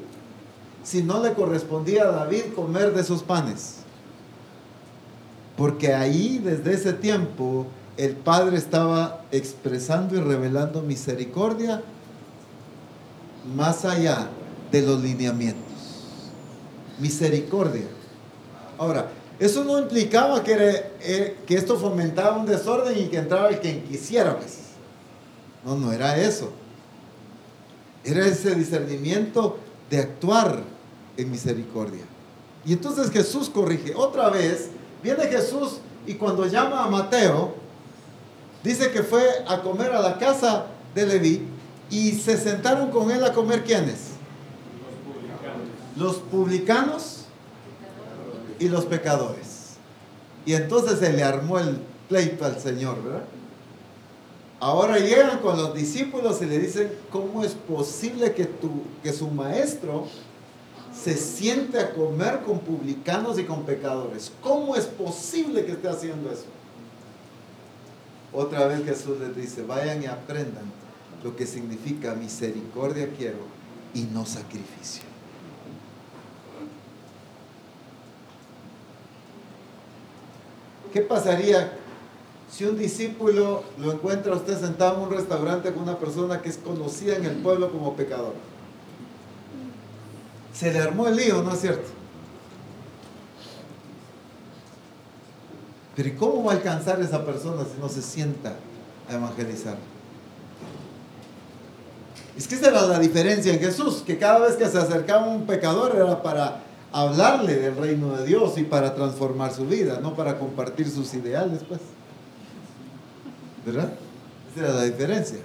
Si no le correspondía a David comer de esos panes. Porque ahí, desde ese tiempo, el Padre estaba expresando y revelando misericordia más allá de los lineamientos. Misericordia. Ahora, eso no implicaba que, eh, que esto fomentaba un desorden y que entraba el quien quisiera, pues. No, no era eso. Era ese discernimiento de actuar en misericordia. Y entonces Jesús corrige. Otra vez, viene Jesús y cuando llama a Mateo, dice que fue a comer a la casa de Leví y se sentaron con él a comer quiénes? Los publicanos y los pecadores. Y entonces se le armó el pleito al Señor, ¿verdad? Ahora llegan con los discípulos y le dicen, ¿cómo es posible que, tu, que su maestro se siente a comer con publicanos y con pecadores? ¿Cómo es posible que esté haciendo eso? Otra vez Jesús les dice, vayan y aprendan lo que significa misericordia quiero y no sacrificio. ¿Qué pasaría si un discípulo lo encuentra usted sentado en un restaurante con una persona que es conocida en el pueblo como pecador? Se le armó el lío, ¿no es cierto? Pero ¿y cómo va a alcanzar esa persona si no se sienta a evangelizar? Es que esa era la diferencia en Jesús, que cada vez que se acercaba un pecador era para hablarle del reino de Dios y para transformar su vida, no para compartir sus ideales, pues. ¿Verdad? Esa era la diferencia.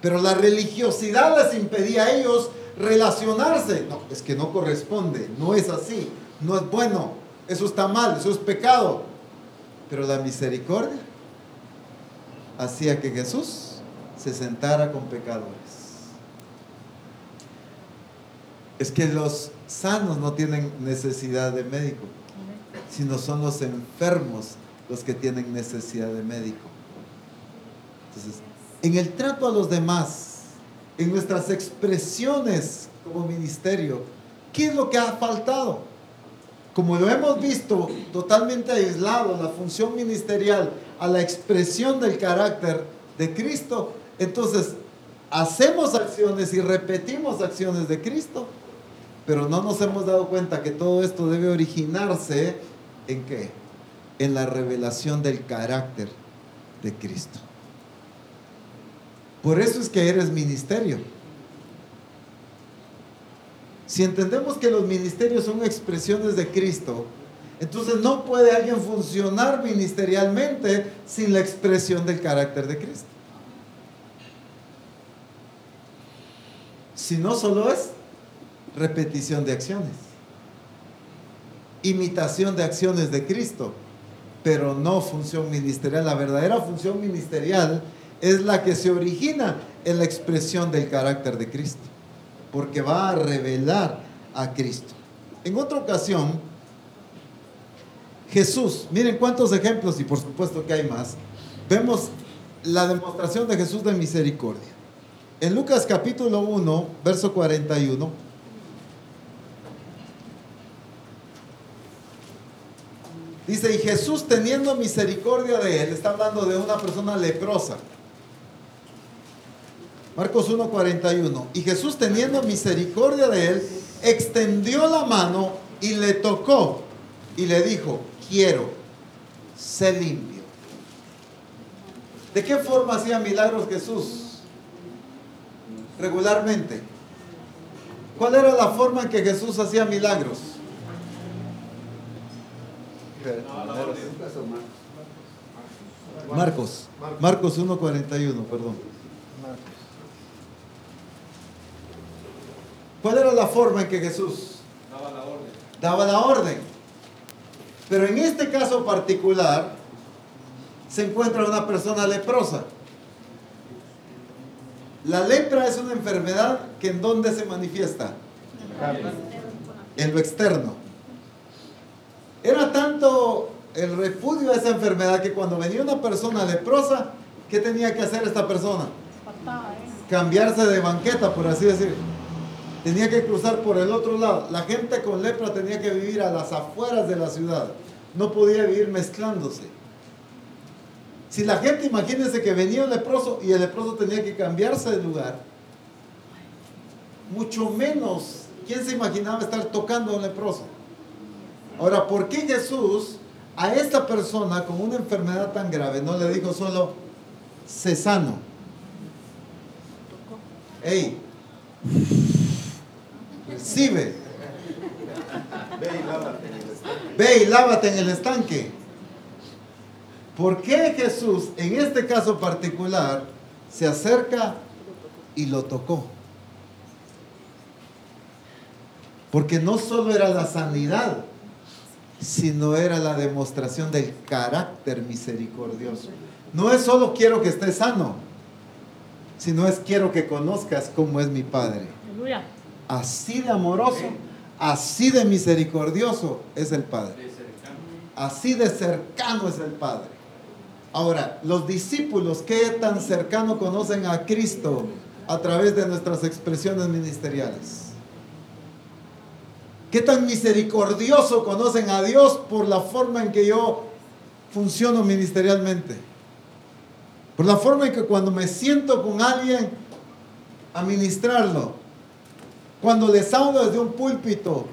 Pero la religiosidad les impedía a ellos relacionarse. No, es que no corresponde, no es así, no es bueno, eso está mal, eso es pecado. Pero la misericordia hacía que Jesús se sentara con pecadores. Es que los sanos no tienen necesidad de médico, sino son los enfermos los que tienen necesidad de médico. Entonces, en el trato a los demás, en nuestras expresiones como ministerio, ¿qué es lo que ha faltado? Como lo hemos visto totalmente aislado, la función ministerial a la expresión del carácter de Cristo, entonces hacemos acciones y repetimos acciones de Cristo, pero no nos hemos dado cuenta que todo esto debe originarse en qué? En la revelación del carácter de Cristo. Por eso es que eres ministerio. Si entendemos que los ministerios son expresiones de Cristo, entonces no puede alguien funcionar ministerialmente sin la expresión del carácter de Cristo. Si no solo es repetición de acciones, imitación de acciones de Cristo, pero no función ministerial. La verdadera función ministerial es la que se origina en la expresión del carácter de Cristo, porque va a revelar a Cristo. En otra ocasión, Jesús, miren cuántos ejemplos, y por supuesto que hay más, vemos la demostración de Jesús de misericordia. En Lucas capítulo 1, verso 41, dice, y Jesús teniendo misericordia de él, está hablando de una persona leprosa. Marcos 1, 41, y Jesús teniendo misericordia de él, extendió la mano y le tocó y le dijo, quiero, sé limpio. ¿De qué forma hacía milagros Jesús? Regularmente. ¿Cuál era la forma en que Jesús hacía milagros? Marcos, Marcos 1.41, perdón. ¿Cuál era la forma en que Jesús Daba la orden. daba la orden? Pero en este caso particular se encuentra una persona leprosa. La lepra es una enfermedad que en dónde se manifiesta? En lo externo. Era tanto el repudio a esa enfermedad que cuando venía una persona leprosa, ¿qué tenía que hacer esta persona? ¿eh? Cambiarse de banqueta, por así decir. Tenía que cruzar por el otro lado. La gente con lepra tenía que vivir a las afueras de la ciudad. No podía vivir mezclándose. Si la gente, imagínense que venía un leproso y el leproso tenía que cambiarse de lugar, mucho menos, ¿quién se imaginaba estar tocando a un leproso? Ahora, ¿por qué Jesús a esta persona con una enfermedad tan grave no le dijo solo, sé sano? Ey, estanque. ve y lávate en el estanque. ¿Por qué Jesús, en este caso particular, se acerca y lo tocó? Porque no solo era la sanidad, sino era la demostración del carácter misericordioso. No es solo quiero que estés sano, sino es quiero que conozcas cómo es mi Padre. Aleluya. Así de amoroso, así de misericordioso es el Padre. Así de cercano es el Padre. Ahora, los discípulos, ¿qué tan cercano conocen a Cristo a través de nuestras expresiones ministeriales? ¿Qué tan misericordioso conocen a Dios por la forma en que yo funciono ministerialmente? Por la forma en que cuando me siento con alguien a ministrarlo, cuando les hablo desde un púlpito,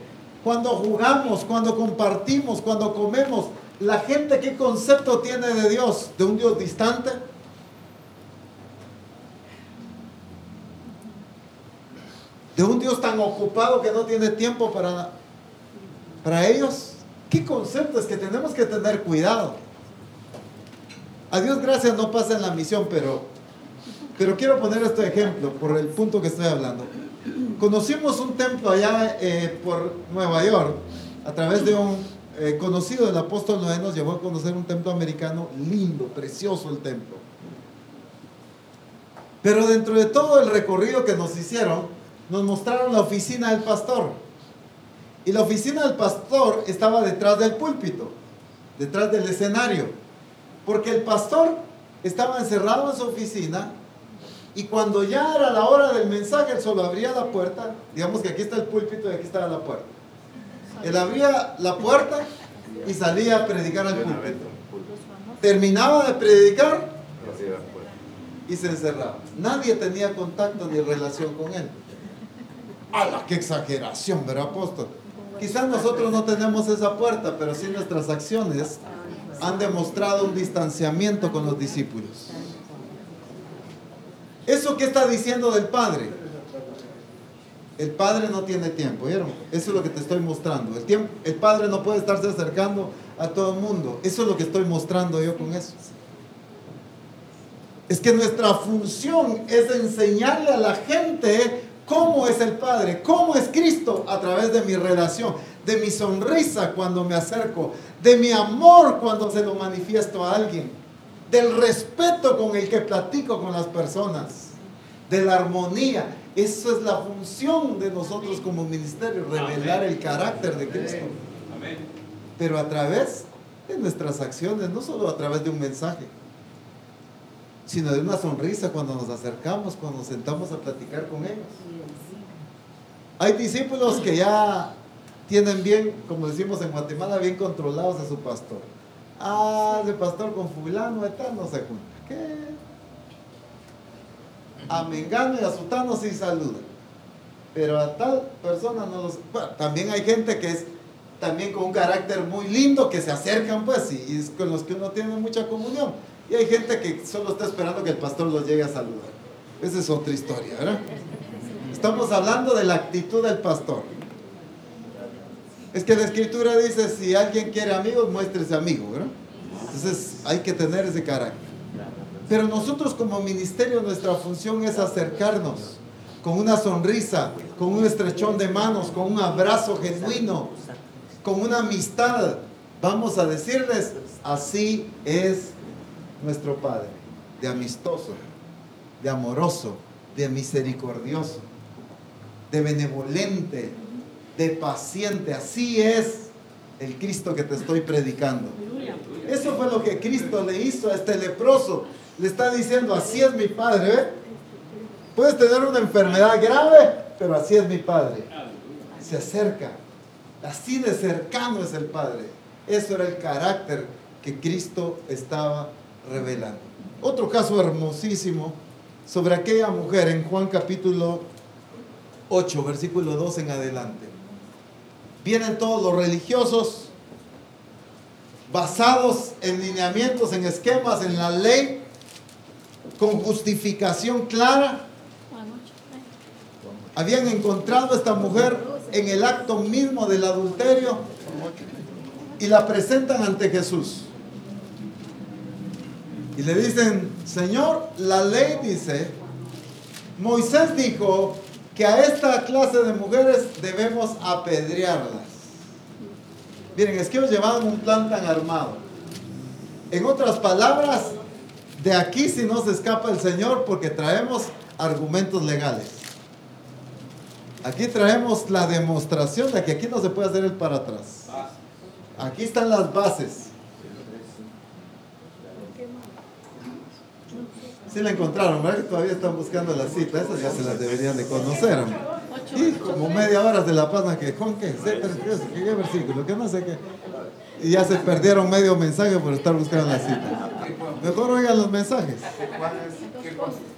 cuando jugamos, cuando compartimos, cuando comemos, la gente qué concepto tiene de Dios, de un Dios distante. De un Dios tan ocupado que no tiene tiempo para, para ellos. ¿Qué concepto es que tenemos que tener cuidado? A Dios gracias no pasa en la misión, pero, pero quiero poner este ejemplo por el punto que estoy hablando. Conocimos un templo allá eh, por Nueva York a través de un eh, conocido del apóstol Noé nos llevó a conocer un templo americano lindo, precioso el templo. Pero dentro de todo el recorrido que nos hicieron, nos mostraron la oficina del pastor. Y la oficina del pastor estaba detrás del púlpito, detrás del escenario. Porque el pastor estaba encerrado en su oficina y cuando ya era la hora del mensaje, él solo abría la puerta. Digamos que aquí está el púlpito y aquí está la puerta. Él abría la puerta y salía a predicar al púlpito. Terminaba de predicar y se encerraba. Nadie tenía contacto ni relación con él. ¡Hala, qué exageración, ¿verdad, apóstol! Quizás nosotros no tenemos esa puerta, pero sí nuestras acciones han demostrado un distanciamiento con los discípulos. ¿Eso qué está diciendo del Padre? El Padre no tiene tiempo, ¿vieron? Eso es lo que te estoy mostrando. El, tiempo, el Padre no puede estarse acercando a todo el mundo. Eso es lo que estoy mostrando yo con eso. Es que nuestra función es enseñarle a la gente cómo es el Padre, cómo es Cristo a través de mi relación, de mi sonrisa cuando me acerco, de mi amor cuando se lo manifiesto a alguien, del respeto con el que platico con las personas, de la armonía. Eso es la función de nosotros como ministerio, revelar el carácter de Cristo. Pero a través de nuestras acciones, no solo a través de un mensaje sino de una sonrisa cuando nos acercamos, cuando nos sentamos a platicar con ellos. Hay discípulos que ya tienen bien, como decimos en Guatemala, bien controlados a su pastor. Ah, ese pastor con fulano de tal no se junta. ¿Qué? A Mengano y a Sutano sí saluda. Pero a tal persona no los... También hay gente que es también con un carácter muy lindo, que se acercan pues y con los que uno tiene mucha comunión. Y hay gente que solo está esperando que el pastor los llegue a saludar. Esa es otra historia, ¿verdad? Estamos hablando de la actitud del pastor. Es que la escritura dice, si alguien quiere amigos, muéstrese amigo, ¿verdad? Entonces hay que tener ese carácter. Pero nosotros como ministerio, nuestra función es acercarnos con una sonrisa, con un estrechón de manos, con un abrazo genuino, con una amistad. Vamos a decirles, así es nuestro Padre, de amistoso, de amoroso, de misericordioso, de benevolente, de paciente. Así es el Cristo que te estoy predicando. Eso fue lo que Cristo le hizo a este leproso. Le está diciendo, así es mi Padre. ¿eh? Puedes tener una enfermedad grave, pero así es mi Padre. Se acerca. Así de cercano es el Padre. Eso era el carácter que Cristo estaba revelando. Otro caso hermosísimo sobre aquella mujer en Juan capítulo 8, versículo 2 en adelante. Vienen todos los religiosos basados en lineamientos, en esquemas, en la ley, con justificación clara. Habían encontrado a esta mujer en el acto mismo del adulterio y la presentan ante Jesús. Y le dicen, Señor, la ley dice, Moisés dijo que a esta clase de mujeres debemos apedrearlas. Miren, es que ellos llevaban un plan tan armado. En otras palabras, de aquí si no se escapa el Señor porque traemos argumentos legales. Aquí traemos la demostración de que aquí no se puede hacer el para atrás. Aquí están las bases. Sí la encontraron, ¿verdad? Todavía están buscando la cita, esas ya se las deberían de conocer. Y como media hora de la paz, que Juan, ¿qué? ¿Qué versículo? ¿Qué no sé qué? Y ya se perdieron medio mensaje por estar buscando la cita. Mejor oigan los mensajes.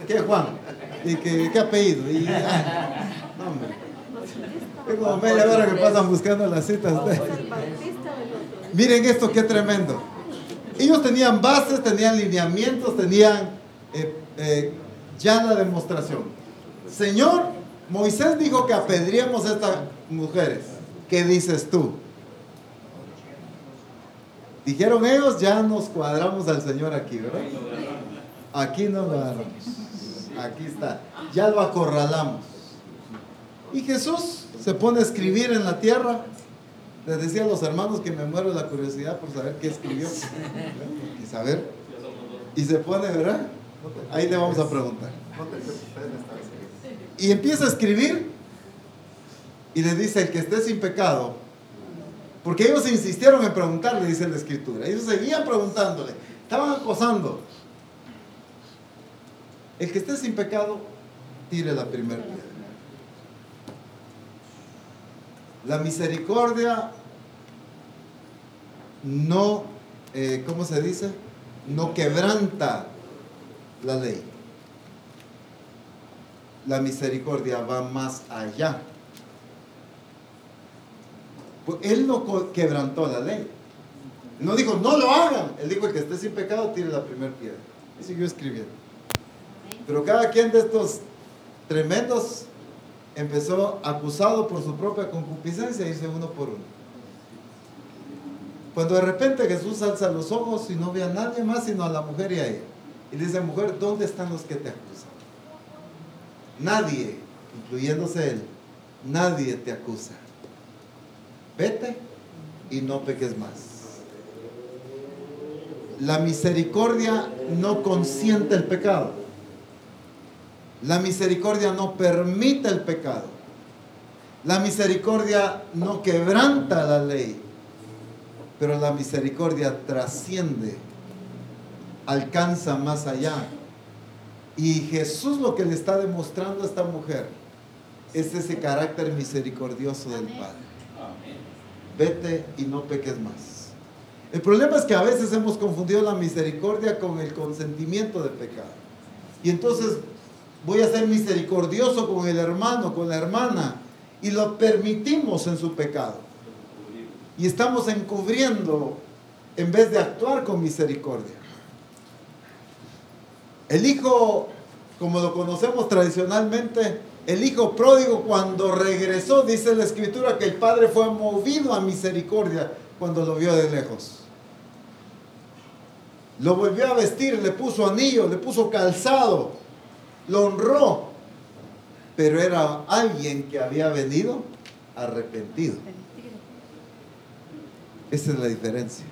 ¿Qué Juan? ¿Y qué, qué apellido? Y, no, hombre. Es como media hora que pasan buscando las citas. Miren esto, qué tremendo. Ellos tenían bases, tenían lineamientos, tenían eh, eh, ya la demostración. Señor, Moisés dijo que apedríamos a estas mujeres. ¿Qué dices tú? Dijeron ellos, ya nos cuadramos al Señor aquí, ¿verdad? Aquí no lo agarramos. Aquí está. Ya lo acorralamos. Y Jesús se pone a escribir en la tierra. Les decía a los hermanos que me muero la curiosidad por saber qué escribió. Y saber. Y se pone, ¿verdad? Ahí le vamos a preguntar. Y empieza a escribir y le dice, el que esté sin pecado, porque ellos insistieron en preguntarle, dice la escritura. Ellos seguían preguntándole, estaban acosando. El que esté sin pecado, tire la primera piedra. La misericordia no, eh, ¿cómo se dice? No quebranta la ley. la misericordia va más allá. Pues él no quebrantó la ley. No dijo, no lo hagan. Él dijo, el que esté sin pecado, tire la primera piedra. Y siguió escribiendo. Pero cada quien de estos tremendos empezó acusado por su propia concupiscencia a irse uno por uno. Cuando de repente Jesús alza los ojos y no ve a nadie más sino a la mujer y a ella. Y le dice, mujer, ¿dónde están los que te acusan? Nadie, incluyéndose él, nadie te acusa. Vete y no peques más. La misericordia no consiente el pecado. La misericordia no permite el pecado. La misericordia no quebranta la ley. Pero la misericordia trasciende, alcanza más allá. Y Jesús lo que le está demostrando a esta mujer es ese carácter misericordioso del. Padre. Vete y no peques más. El problema es que a veces hemos confundido la misericordia con el consentimiento de pecado. Y entonces voy a ser misericordioso con el hermano, con la hermana, y lo permitimos en su pecado. Y estamos encubriendo en vez de actuar con misericordia. El hijo, como lo conocemos tradicionalmente, el hijo pródigo cuando regresó, dice la escritura que el padre fue movido a misericordia cuando lo vio de lejos. Lo volvió a vestir, le puso anillo, le puso calzado, lo honró, pero era alguien que había venido arrepentido. Esa es la diferencia.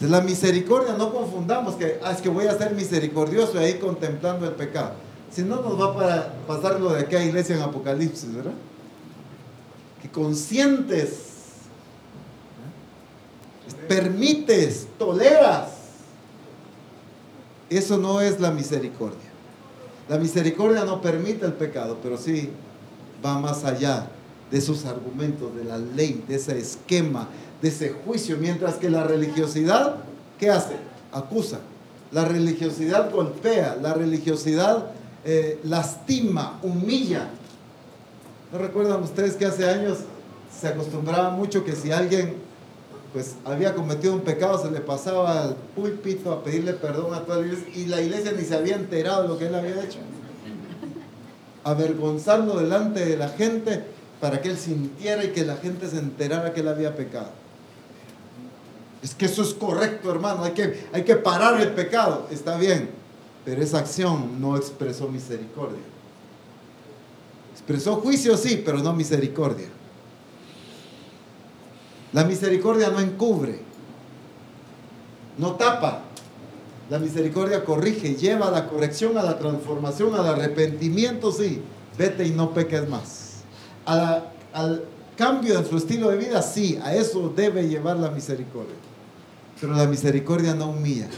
Entonces, la misericordia, no confundamos que "Ah, es que voy a ser misericordioso ahí contemplando el pecado. Si no, nos va para pasar lo de aquella iglesia en Apocalipsis, ¿verdad? Que consientes, ¿eh? permites, toleras. Eso no es la misericordia. La misericordia no permite el pecado, pero sí va más allá de esos argumentos, de la ley, de ese esquema, de ese juicio, mientras que la religiosidad, ¿qué hace? Acusa. La religiosidad golpea, la religiosidad eh, lastima, humilla. ¿No recuerdan ustedes que hace años se acostumbraba mucho que si alguien pues había cometido un pecado se le pasaba al púlpito a pedirle perdón a toda la iglesia y la iglesia ni se había enterado de lo que él había hecho? Avergonzarlo delante de la gente para que él sintiera y que la gente se enterara que él había pecado. Es que eso es correcto, hermano. Hay que, hay que parar el pecado. Está bien. Pero esa acción no expresó misericordia. Expresó juicio, sí, pero no misericordia. La misericordia no encubre. No tapa. La misericordia corrige, lleva a la corrección, a la transformación, al arrepentimiento, sí. Vete y no peques más. Al cambio en su estilo de vida, sí, a eso debe llevar la misericordia. Pero la misericordia no humilla,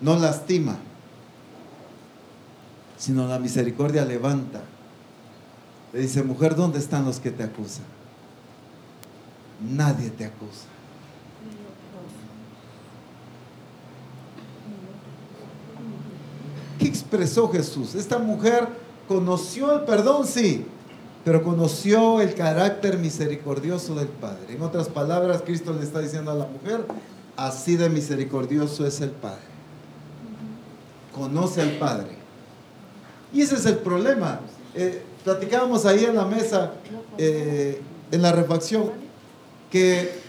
no lastima, sino la misericordia levanta. Le dice, mujer, ¿dónde están los que te acusan? Nadie te acusa. ¿Qué expresó Jesús? Esta mujer conoció el perdón, sí, pero conoció el carácter misericordioso del Padre. En otras palabras, Cristo le está diciendo a la mujer, así de misericordioso es el Padre. Conoce al Padre. Y ese es el problema. Eh, platicábamos ahí en la mesa, eh, en la refacción, que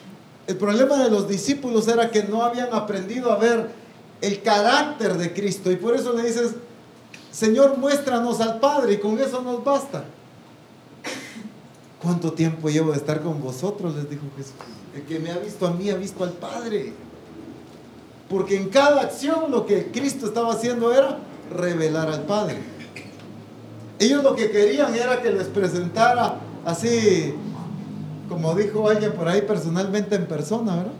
el problema de los discípulos era que no habían aprendido a ver el carácter de Cristo. Y por eso le dices, Señor, muéstranos al Padre y con eso nos basta. ¿Cuánto tiempo llevo de estar con vosotros? Les dijo Jesús. El que me ha visto a mí ha visto al Padre. Porque en cada acción lo que Cristo estaba haciendo era revelar al Padre. Ellos lo que querían era que les presentara así, como dijo alguien por ahí personalmente en persona, ¿verdad?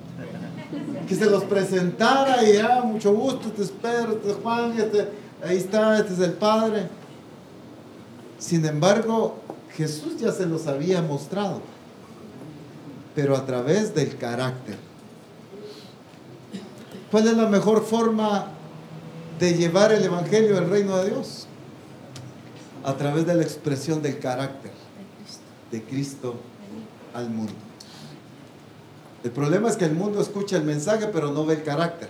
Que se los presentara y ah, mucho gusto, te espero, este es Juan, este, ahí está, este es el Padre. Sin embargo, Jesús ya se los había mostrado, pero a través del carácter. ¿Cuál es la mejor forma de llevar el Evangelio del reino de Dios? A través de la expresión del carácter De Cristo. al mundo. El problema es que el mundo escucha el mensaje pero no ve el carácter.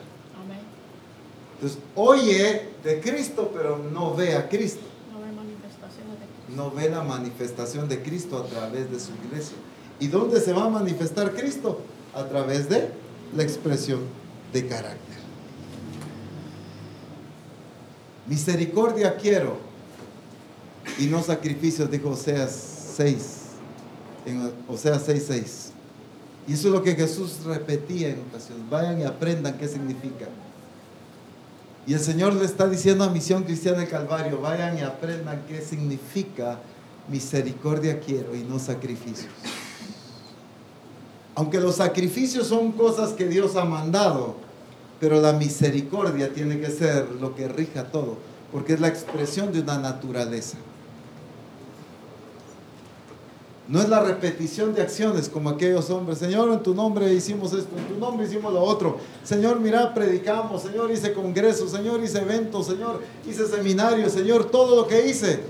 Entonces, oye de Cristo pero no ve a Cristo. No hay manifestaciones de Cristo. No ve la manifestación de Cristo a través de su iglesia. ¿Y dónde se va a manifestar Cristo? A través de la expresión de carácter. Misericordia quiero y no sacrificios, dijo Oseas 6, en Oseas 6, 6. Y eso es lo que Jesús repetía en ocasiones. Vayan y aprendan qué significa. Y el Señor le está diciendo a Misión Cristiana del Calvario, vayan y aprendan qué significa misericordia quiero y no sacrificios. Aunque los sacrificios son cosas que Dios ha mandado, pero la misericordia tiene que ser lo que rija todo, porque es la expresión de una naturaleza. No es la repetición de acciones como aquellos hombres. Señor, en tu nombre hicimos esto, en tu nombre hicimos lo otro. Señor, mira, predicamos. Señor, hice congresos. Señor, hice eventos. Señor, hice seminarios. Señor, todo lo que hice.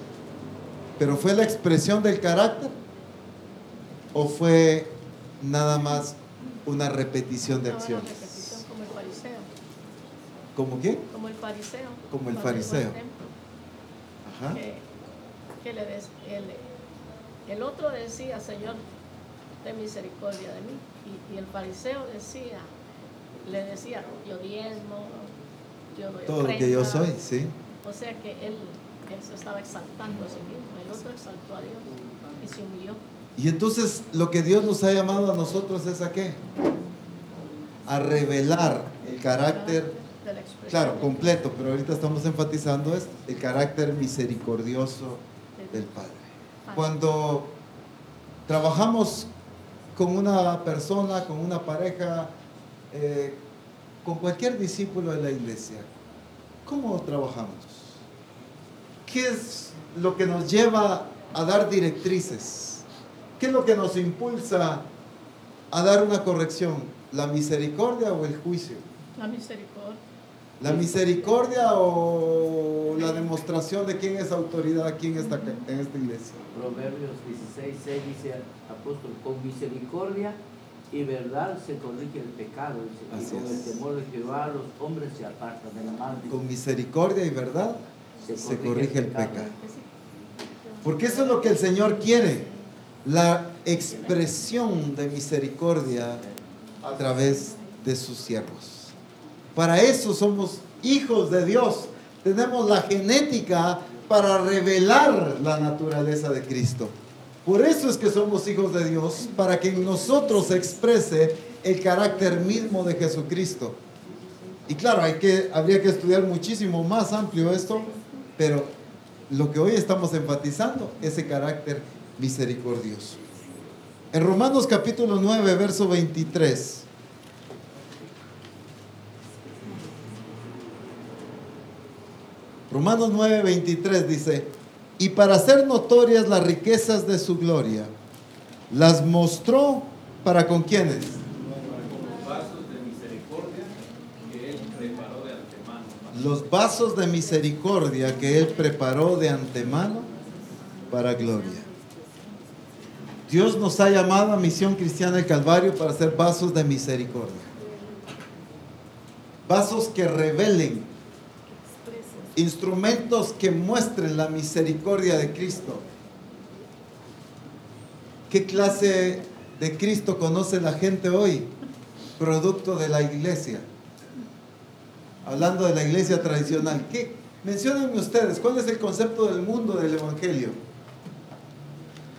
Pero fue la expresión del carácter o fue nada más una repetición de No, acciones. repetición como el fariseo. ¿Cómo qué? Como el fariseo. Como el fariseo. Ajá. Que, que le des- el, el otro decía, Señor, ten misericordia de mí. Y, y el fariseo decía, le decía, yo diezmo, yo doy Todo lo que yo soy, ofrendas". sí. O sea que él, él se estaba exaltando a sí mismo. El otro exaltó a Dios y se humilló. Y entonces lo que Dios nos ha llamado a nosotros es a qué? A revelar el carácter, claro, completo, pero ahorita estamos enfatizando esto, el carácter misericordioso del Padre. Cuando trabajamos con una persona, con una pareja, eh, con cualquier discípulo de la iglesia, ¿cómo trabajamos? ¿Qué es lo que nos lleva a dar directrices? ¿Qué es lo que nos impulsa a dar una corrección? ¿La misericordia o el juicio? La misericordia. ¿La misericordia o la demostración de quién es autoridad aquí en esta, en esta iglesia? Proverbios 16, 6 dice apóstol, con misericordia y verdad se corrige el pecado, y Así con es. el temor de Jehová los hombres se apartan del mal. dice. Con misericordia y verdad se corrige el pecado. Porque eso es lo que el Señor quiere, la expresión de misericordia a través de sus siervos. Para eso somos hijos de Dios. Tenemos la genética para revelar la naturaleza de Cristo. Por eso es que somos hijos de Dios, para que en nosotros se exprese el carácter mismo de Jesucristo. Y claro, hay que, habría que estudiar muchísimo más amplio esto, pero lo que hoy estamos enfatizando es el carácter misericordioso. En Romanos capítulo 9, verso 23. Romanos 9, 23 dice, y para hacer notorias las riquezas de su gloria, las mostró para con quienes. Los vasos de misericordia que Él preparó de antemano. Para gloria. Dios nos ha llamado a Misión Cristiana del Calvario para ser vasos de misericordia. Vasos que revelen, instrumentos que muestren la misericordia de Cristo. ¿Qué clase de Cristo conoce la gente hoy? Producto de la iglesia. Hablando de la iglesia tradicional. ¿Qué? Menciónenme ustedes, ¿cuál es el concepto del mundo del Evangelio?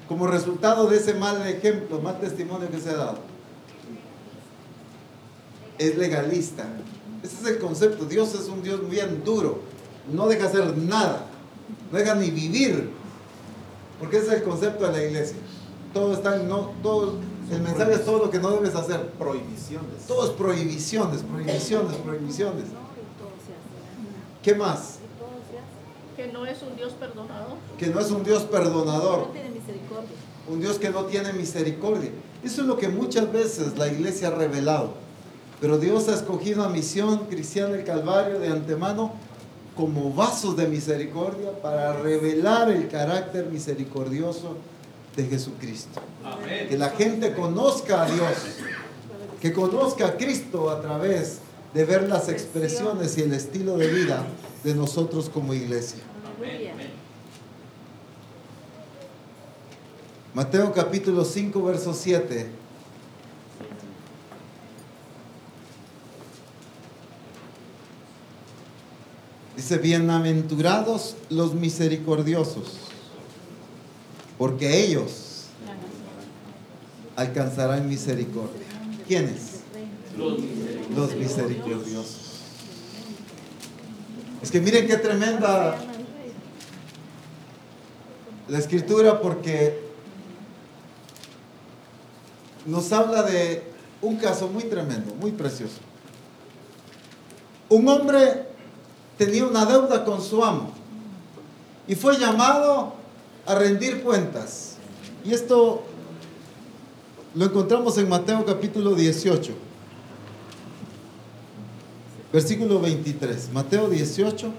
Como resultado de ese mal ejemplo, mal testimonio que se ha dado. Es legalista. Ese es el concepto. Dios es un Dios bien duro. No deja hacer nada. No deja ni vivir. Porque ese es el concepto de la iglesia. Todo está en no, todo, el mensaje es todo lo que no debes hacer. Prohibiciones. Todo es prohibiciones, prohibiciones, prohibiciones. ¿Qué más? Que no es un Dios perdonador. Que no es un Dios perdonador. No tiene misericordia. un Dios que no tiene misericordia. Eso es lo que muchas veces la iglesia ha revelado. Pero Dios ha escogido a Misión Cristiana del Calvario de antemano como vasos de misericordia para revelar el carácter misericordioso de Jesucristo. Amén. Que la gente conozca a Dios, que conozca a Cristo a través de ver las expresiones y el estilo de vida de nosotros como iglesia. Mateo capítulo 5, verso 7. Dice, bienaventurados los misericordiosos, porque ellos alcanzarán misericordia. ¿Quiénes? Los misericordiosos. Los misericordiosos. Es que miren qué tremenda la escritura porque nos habla de un caso muy tremendo, muy precioso. Un hombre tenía una deuda con su amo y fue llamado a rendir cuentas. Y esto lo encontramos en Mateo capítulo 18, versículo 23. Mateo 18.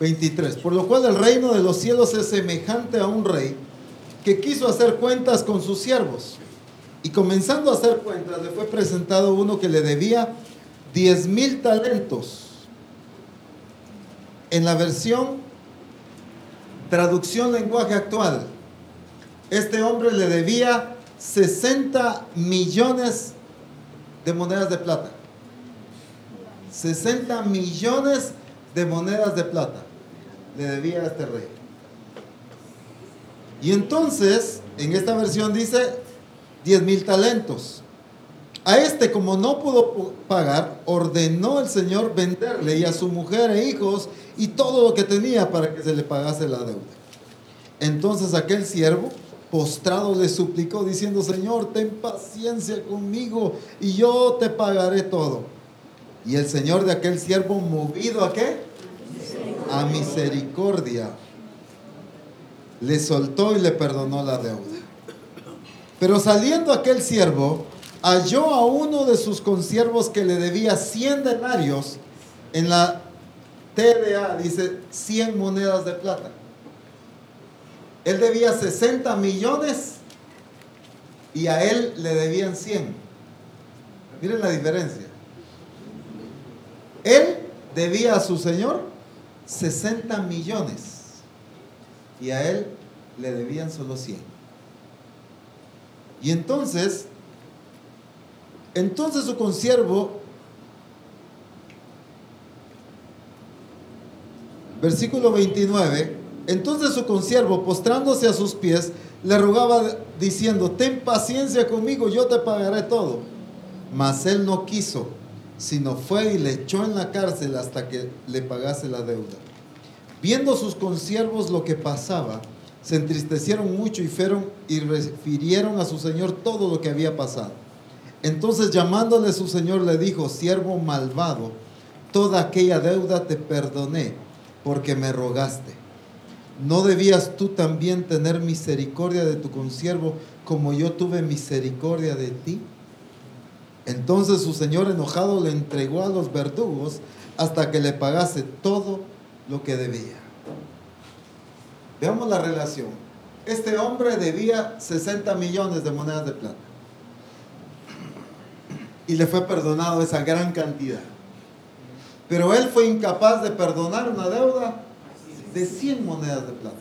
...23... Por lo cual el reino de los cielos es semejante a un rey... ...que quiso hacer cuentas con sus siervos... ...y comenzando a hacer cuentas... ...le fue presentado uno que le debía... ...diez mil talentos... ...en la versión... ...traducción lenguaje actual... ...este hombre le debía... ...60 millones... ...de monedas de plata... ...60 millones de monedas de plata le debía a este rey. Y entonces, en esta versión dice 10 mil talentos. A este, como no pudo pagar, ordenó el Señor venderle y a su mujer e hijos y todo lo que tenía para que se le pagase la deuda. Entonces aquel siervo, postrado, le suplicó diciendo, Señor, ten paciencia conmigo y yo te pagaré todo. Y el Señor de aquel siervo, movido a qué? a misericordia, le soltó y le perdonó la deuda. Pero saliendo aquel siervo, halló a uno de sus consiervos que le debía 100 denarios en la TDA, dice 100 monedas de plata. Él debía 60 millones y a él le debían 100. Miren la diferencia. Él debía a su señor 60 millones y a él le debían solo 100. Y entonces, entonces su consiervo, versículo 29, entonces su consiervo, postrándose a sus pies, le rogaba diciendo, ten paciencia conmigo, yo te pagaré todo. Mas él no quiso sino fue y le echó en la cárcel hasta que le pagase la deuda. Viendo sus consiervos lo que pasaba, se entristecieron mucho y fueron y refirieron a su señor todo lo que había pasado. Entonces llamándole su señor le dijo, siervo malvado, toda aquella deuda te perdoné porque me rogaste. ¿No debías tú también tener misericordia de tu consiervo como yo tuve misericordia de ti? Entonces su señor enojado le entregó a los verdugos hasta que le pagase todo lo que debía. Veamos la relación. Este hombre debía 60 millones de monedas de plata. Y le fue perdonado esa gran cantidad. Pero él fue incapaz de perdonar una deuda de 100 monedas de plata.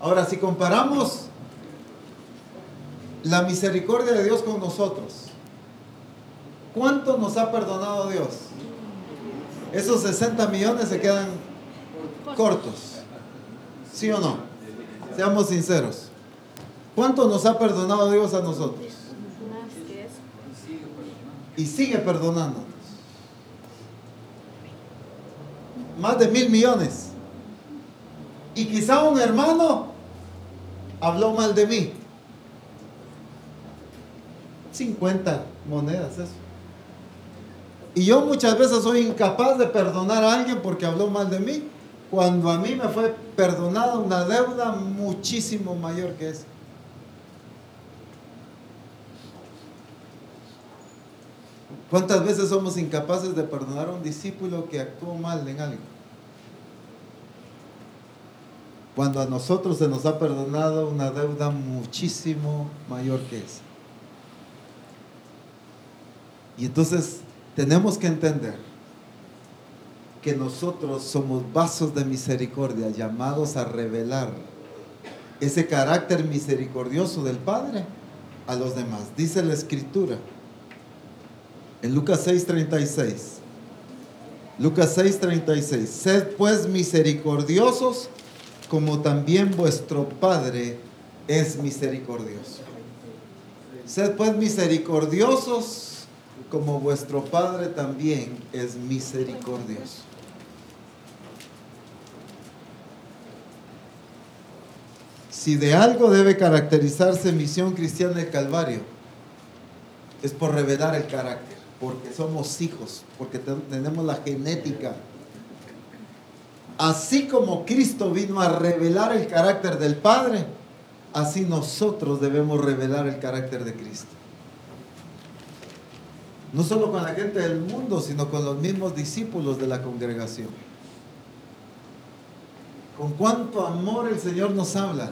Ahora, si comparamos la misericordia de Dios con nosotros. ¿Cuánto nos ha perdonado Dios? Esos 60 millones se quedan cortos. ¿Sí o no? Seamos sinceros. ¿Cuánto nos ha perdonado Dios a nosotros? Y sigue perdonándonos. Más de mil millones. Y quizá un hermano habló mal de mí. 50 monedas eso. Y yo muchas veces soy incapaz de perdonar a alguien porque habló mal de mí, cuando a mí me fue perdonada una deuda muchísimo mayor que esa. ¿Cuántas veces somos incapaces de perdonar a un discípulo que actuó mal en algo? Cuando a nosotros se nos ha perdonado una deuda muchísimo mayor que esa. Y entonces tenemos que entender que nosotros somos vasos de misericordia llamados a revelar ese carácter misericordioso del Padre a los demás. Dice la Escritura en Lucas 6:36. Lucas 6:36. Sed pues misericordiosos como también vuestro Padre es misericordioso. Sed pues misericordiosos como vuestro Padre también es misericordioso. Si de algo debe caracterizarse Misión Cristiana del Calvario, es por revelar el carácter, porque somos hijos, porque tenemos la genética. Así como Cristo vino a revelar el carácter del Padre, así nosotros debemos revelar el carácter de Cristo. No solo con la gente del mundo, sino con los mismos discípulos de la congregación. Con cuánto amor el Señor nos habla.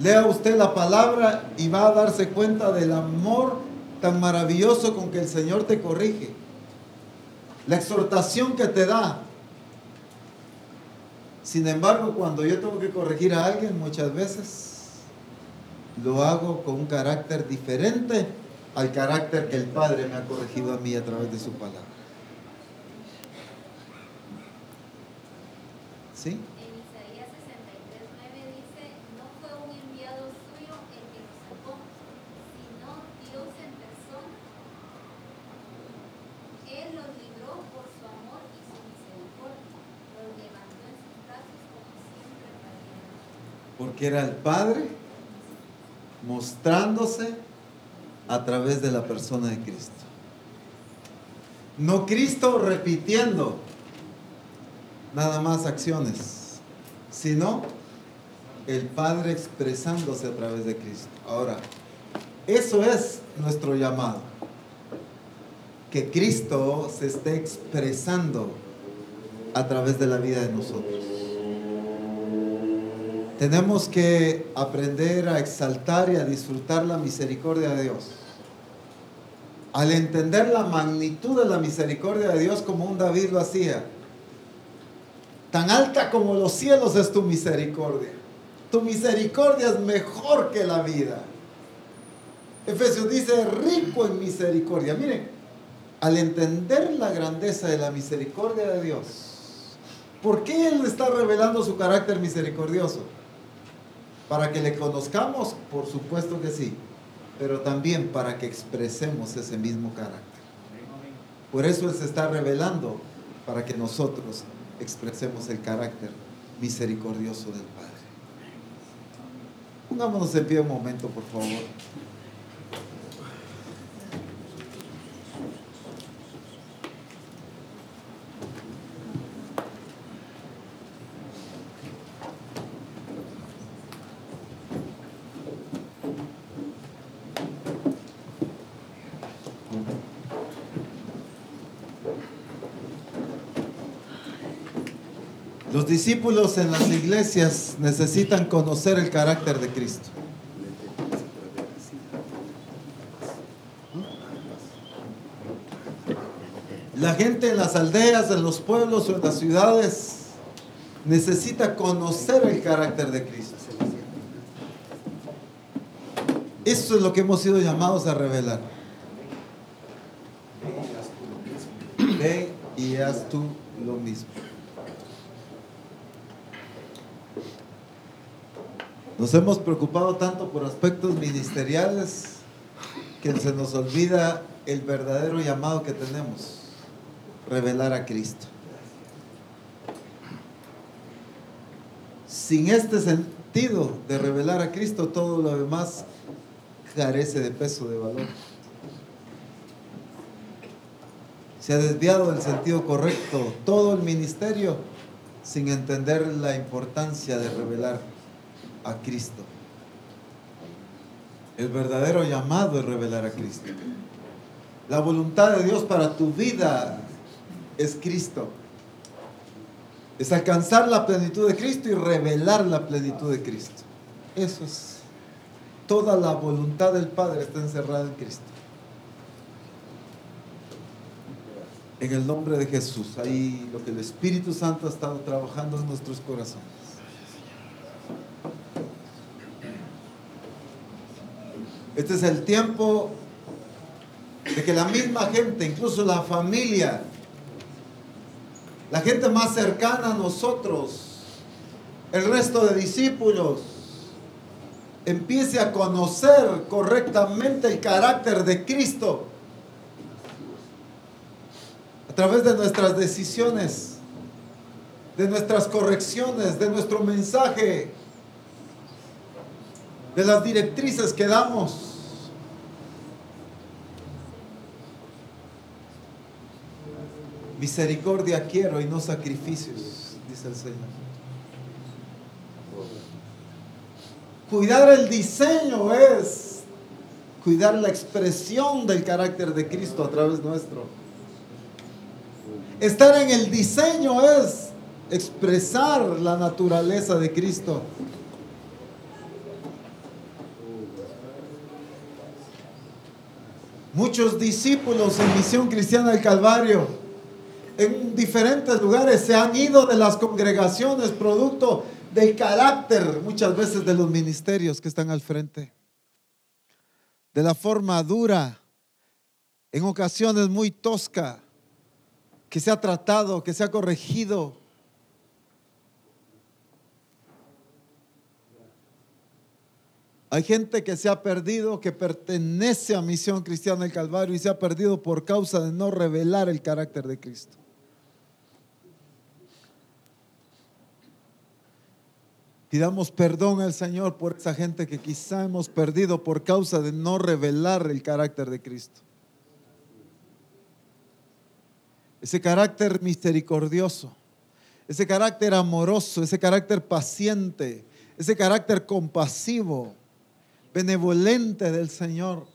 Lea usted la palabra y va a darse cuenta del amor tan maravilloso con que el Señor te corrige. La exhortación que te da. Sin embargo, cuando yo tengo que corregir a alguien, muchas veces lo hago con un carácter diferente al carácter que el Padre me ha corregido a mí a través de su palabra. ¿Sí? porque era el Padre mostrándose a través de la persona de Cristo. No Cristo repitiendo nada más acciones, sino el Padre expresándose a través de Cristo. Ahora, eso es nuestro llamado. Que Cristo se esté expresando a través de la vida de nosotros. Tenemos que aprender a exaltar y a disfrutar la misericordia de Dios. Al entender la magnitud de la misericordia de Dios como un David lo hacía, tan alta como los cielos es tu misericordia. Tu misericordia es mejor que la vida. Efesios dice, rico en misericordia. Miren, al entender la grandeza de la misericordia de Dios, ¿por qué Él está revelando su carácter misericordioso? Para que le conozcamos, por supuesto que sí, pero también para que expresemos ese mismo carácter. Por eso Él se está revelando para que nosotros expresemos el carácter misericordioso del Padre. Pongámonos en pie un momento, por favor. Discípulos en las iglesias necesitan conocer el carácter de Cristo. La gente en las aldeas, en los pueblos o en las ciudades necesita conocer el carácter de Cristo. Eso es lo que hemos sido llamados a revelar. Ve y haz tú lo mismo. Nos hemos preocupado tanto por aspectos ministeriales que se nos olvida el verdadero llamado que tenemos, revelar a Cristo. Sin este sentido de revelar a Cristo, todo lo demás carece de peso, de valor. Se ha desviado del sentido correcto todo el ministerio sin entender la importancia de revelar a Cristo. El verdadero llamado es revelar a Cristo. La voluntad de Dios para tu vida es Cristo. Es alcanzar la plenitud de Cristo y revelar la plenitud de Cristo. Eso es. Toda la voluntad del Padre está encerrada en Cristo. En el nombre de Jesús. Ahí lo que el Espíritu Santo ha estado trabajando en nuestros corazones. Este es el tiempo de que la misma gente, incluso la familia, la gente más cercana a nosotros, el resto de discípulos, empiece a conocer correctamente el carácter de Cristo a través de nuestras decisiones, de nuestras correcciones, de nuestro mensaje, de las directrices que damos. Misericordia quiero y no sacrificios, dice el Señor. Cuidar el diseño es cuidar la expresión del carácter de Cristo a través nuestro. Estar en el diseño es expresar la naturaleza de Cristo. Muchos discípulos en Misión Cristiana del Calvario en diferentes lugares se han ido de las congregaciones producto del carácter muchas veces de los ministerios que están al frente. De la forma dura, en ocasiones muy tosca, que se ha tratado, que se ha corregido. Hay gente que se ha perdido, que pertenece a Misión Cristiana del Calvario y se ha perdido por causa de no revelar el carácter de Cristo. Pidamos perdón al Señor por esa gente que quizá hemos perdido por causa de no revelar el carácter de Cristo. Ese carácter misericordioso, ese carácter amoroso, ese carácter paciente, ese carácter compasivo, benevolente del Señor.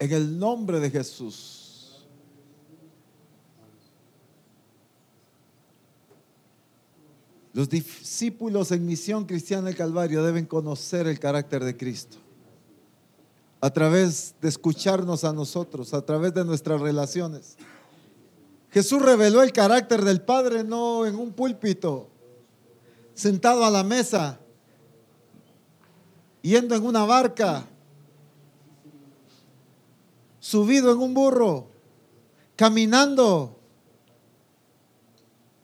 En el nombre de Jesús. Los discípulos en misión cristiana del Calvario deben conocer el carácter de Cristo a través de escucharnos a nosotros, a través de nuestras relaciones. Jesús reveló el carácter del Padre no en un púlpito, sentado a la mesa, yendo en una barca, subido en un burro, caminando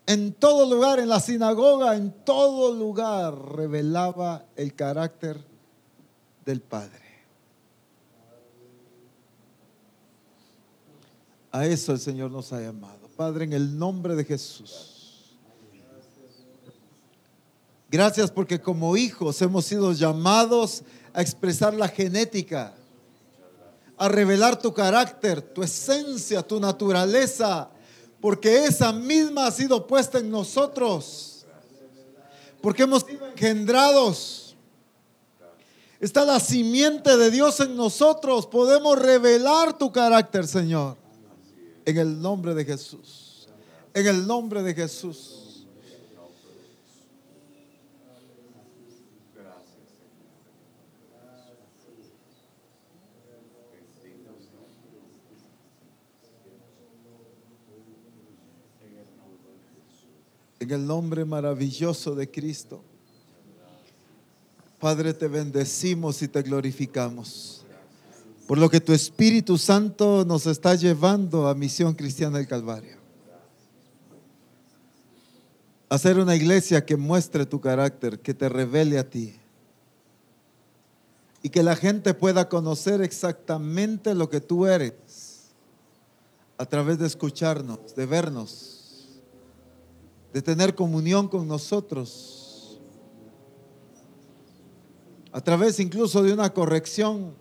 en todo lugar, en la sinagoga, en todo lugar revelaba el carácter del Padre. A eso el Señor nos ha llamado. Padre, en el nombre de Jesús. Gracias porque como hijos hemos sido llamados a expresar la genética, a revelar tu carácter, tu esencia, tu naturaleza porque esa misma ha sido puesta en nosotros, porque hemos sido engendrados. Está la simiente de Dios en nosotros. Podemos revelar tu carácter, Señor. En el nombre de Jesús. En el nombre de Jesús. En el nombre maravilloso de Cristo. Padre, te bendecimos y te glorificamos por lo que tu Espíritu Santo nos está llevando a Misión Cristiana del Calvario. Hacer una iglesia que muestre tu carácter, que te revele a ti. Y que la gente pueda conocer exactamente lo que tú eres a través de escucharnos, de vernos de tener comunión con nosotros, a través incluso de una corrección.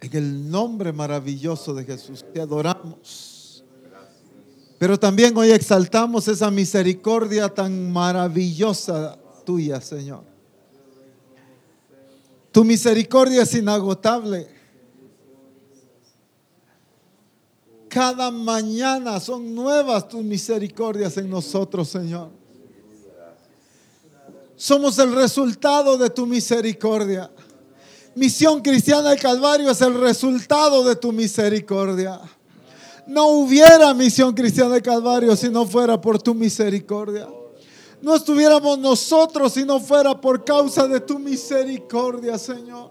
En el nombre maravilloso de Jesús, te adoramos. Pero también hoy exaltamos esa misericordia tan maravillosa tuya, Señor. Tu misericordia es inagotable. Cada mañana son nuevas tus misericordias en nosotros, Señor. Somos el resultado de tu misericordia. Misión Cristiana del Calvario es el resultado de tu misericordia. No hubiera misión cristiana del Calvario si no fuera por tu misericordia. No estuviéramos nosotros si no fuera por causa de tu misericordia, Señor.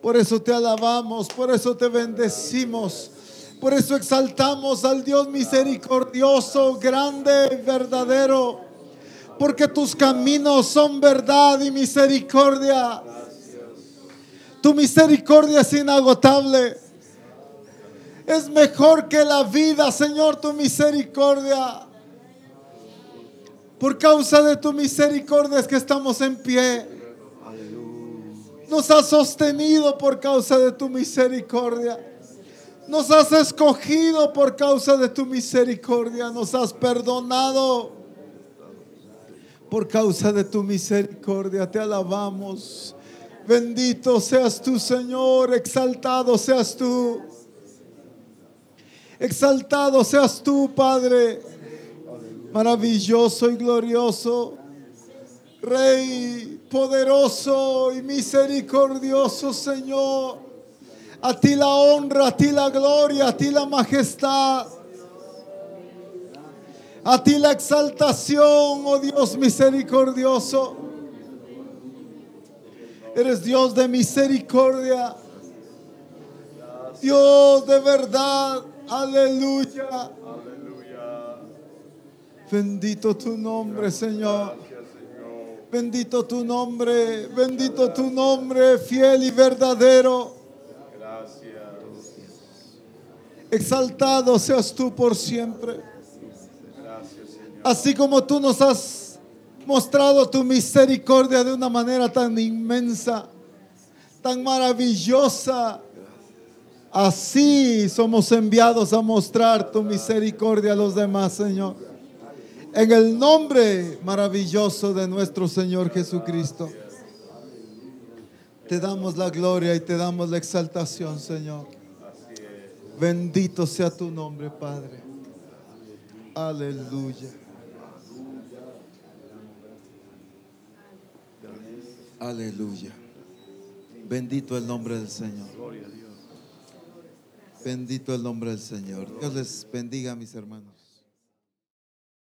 Por eso te alabamos, por eso te bendecimos, por eso exaltamos al Dios misericordioso, grande, verdadero, porque tus caminos son verdad y misericordia. Tu misericordia es inagotable. Es mejor que la vida, Señor, tu misericordia. Por causa de tu misericordia es que estamos en pie. Nos has sostenido por causa de tu misericordia. Nos has escogido por causa de tu misericordia. Nos has perdonado por causa de tu misericordia. Te alabamos. Bendito seas tú, Señor. Exaltado seas tú. Exaltado seas tú, Padre. Maravilloso y glorioso. Rey poderoso y misericordioso, Señor. A ti la honra, a ti la gloria, a ti la majestad. A ti la exaltación, oh Dios misericordioso. Eres Dios de misericordia. Dios de verdad. Aleluya. Bendito tu nombre, Señor. Bendito tu nombre. Bendito tu nombre, fiel y verdadero. Exaltado seas tú por siempre. Así como tú nos has mostrado tu misericordia de una manera tan inmensa, tan maravillosa. Así somos enviados a mostrar tu misericordia a los demás, Señor. En el nombre maravilloso de nuestro Señor Jesucristo. Te damos la gloria y te damos la exaltación, Señor. Bendito sea tu nombre, Padre. Aleluya. Aleluya. Bendito el nombre del Señor. Bendito el nombre del Señor. Dios les bendiga, mis hermanos.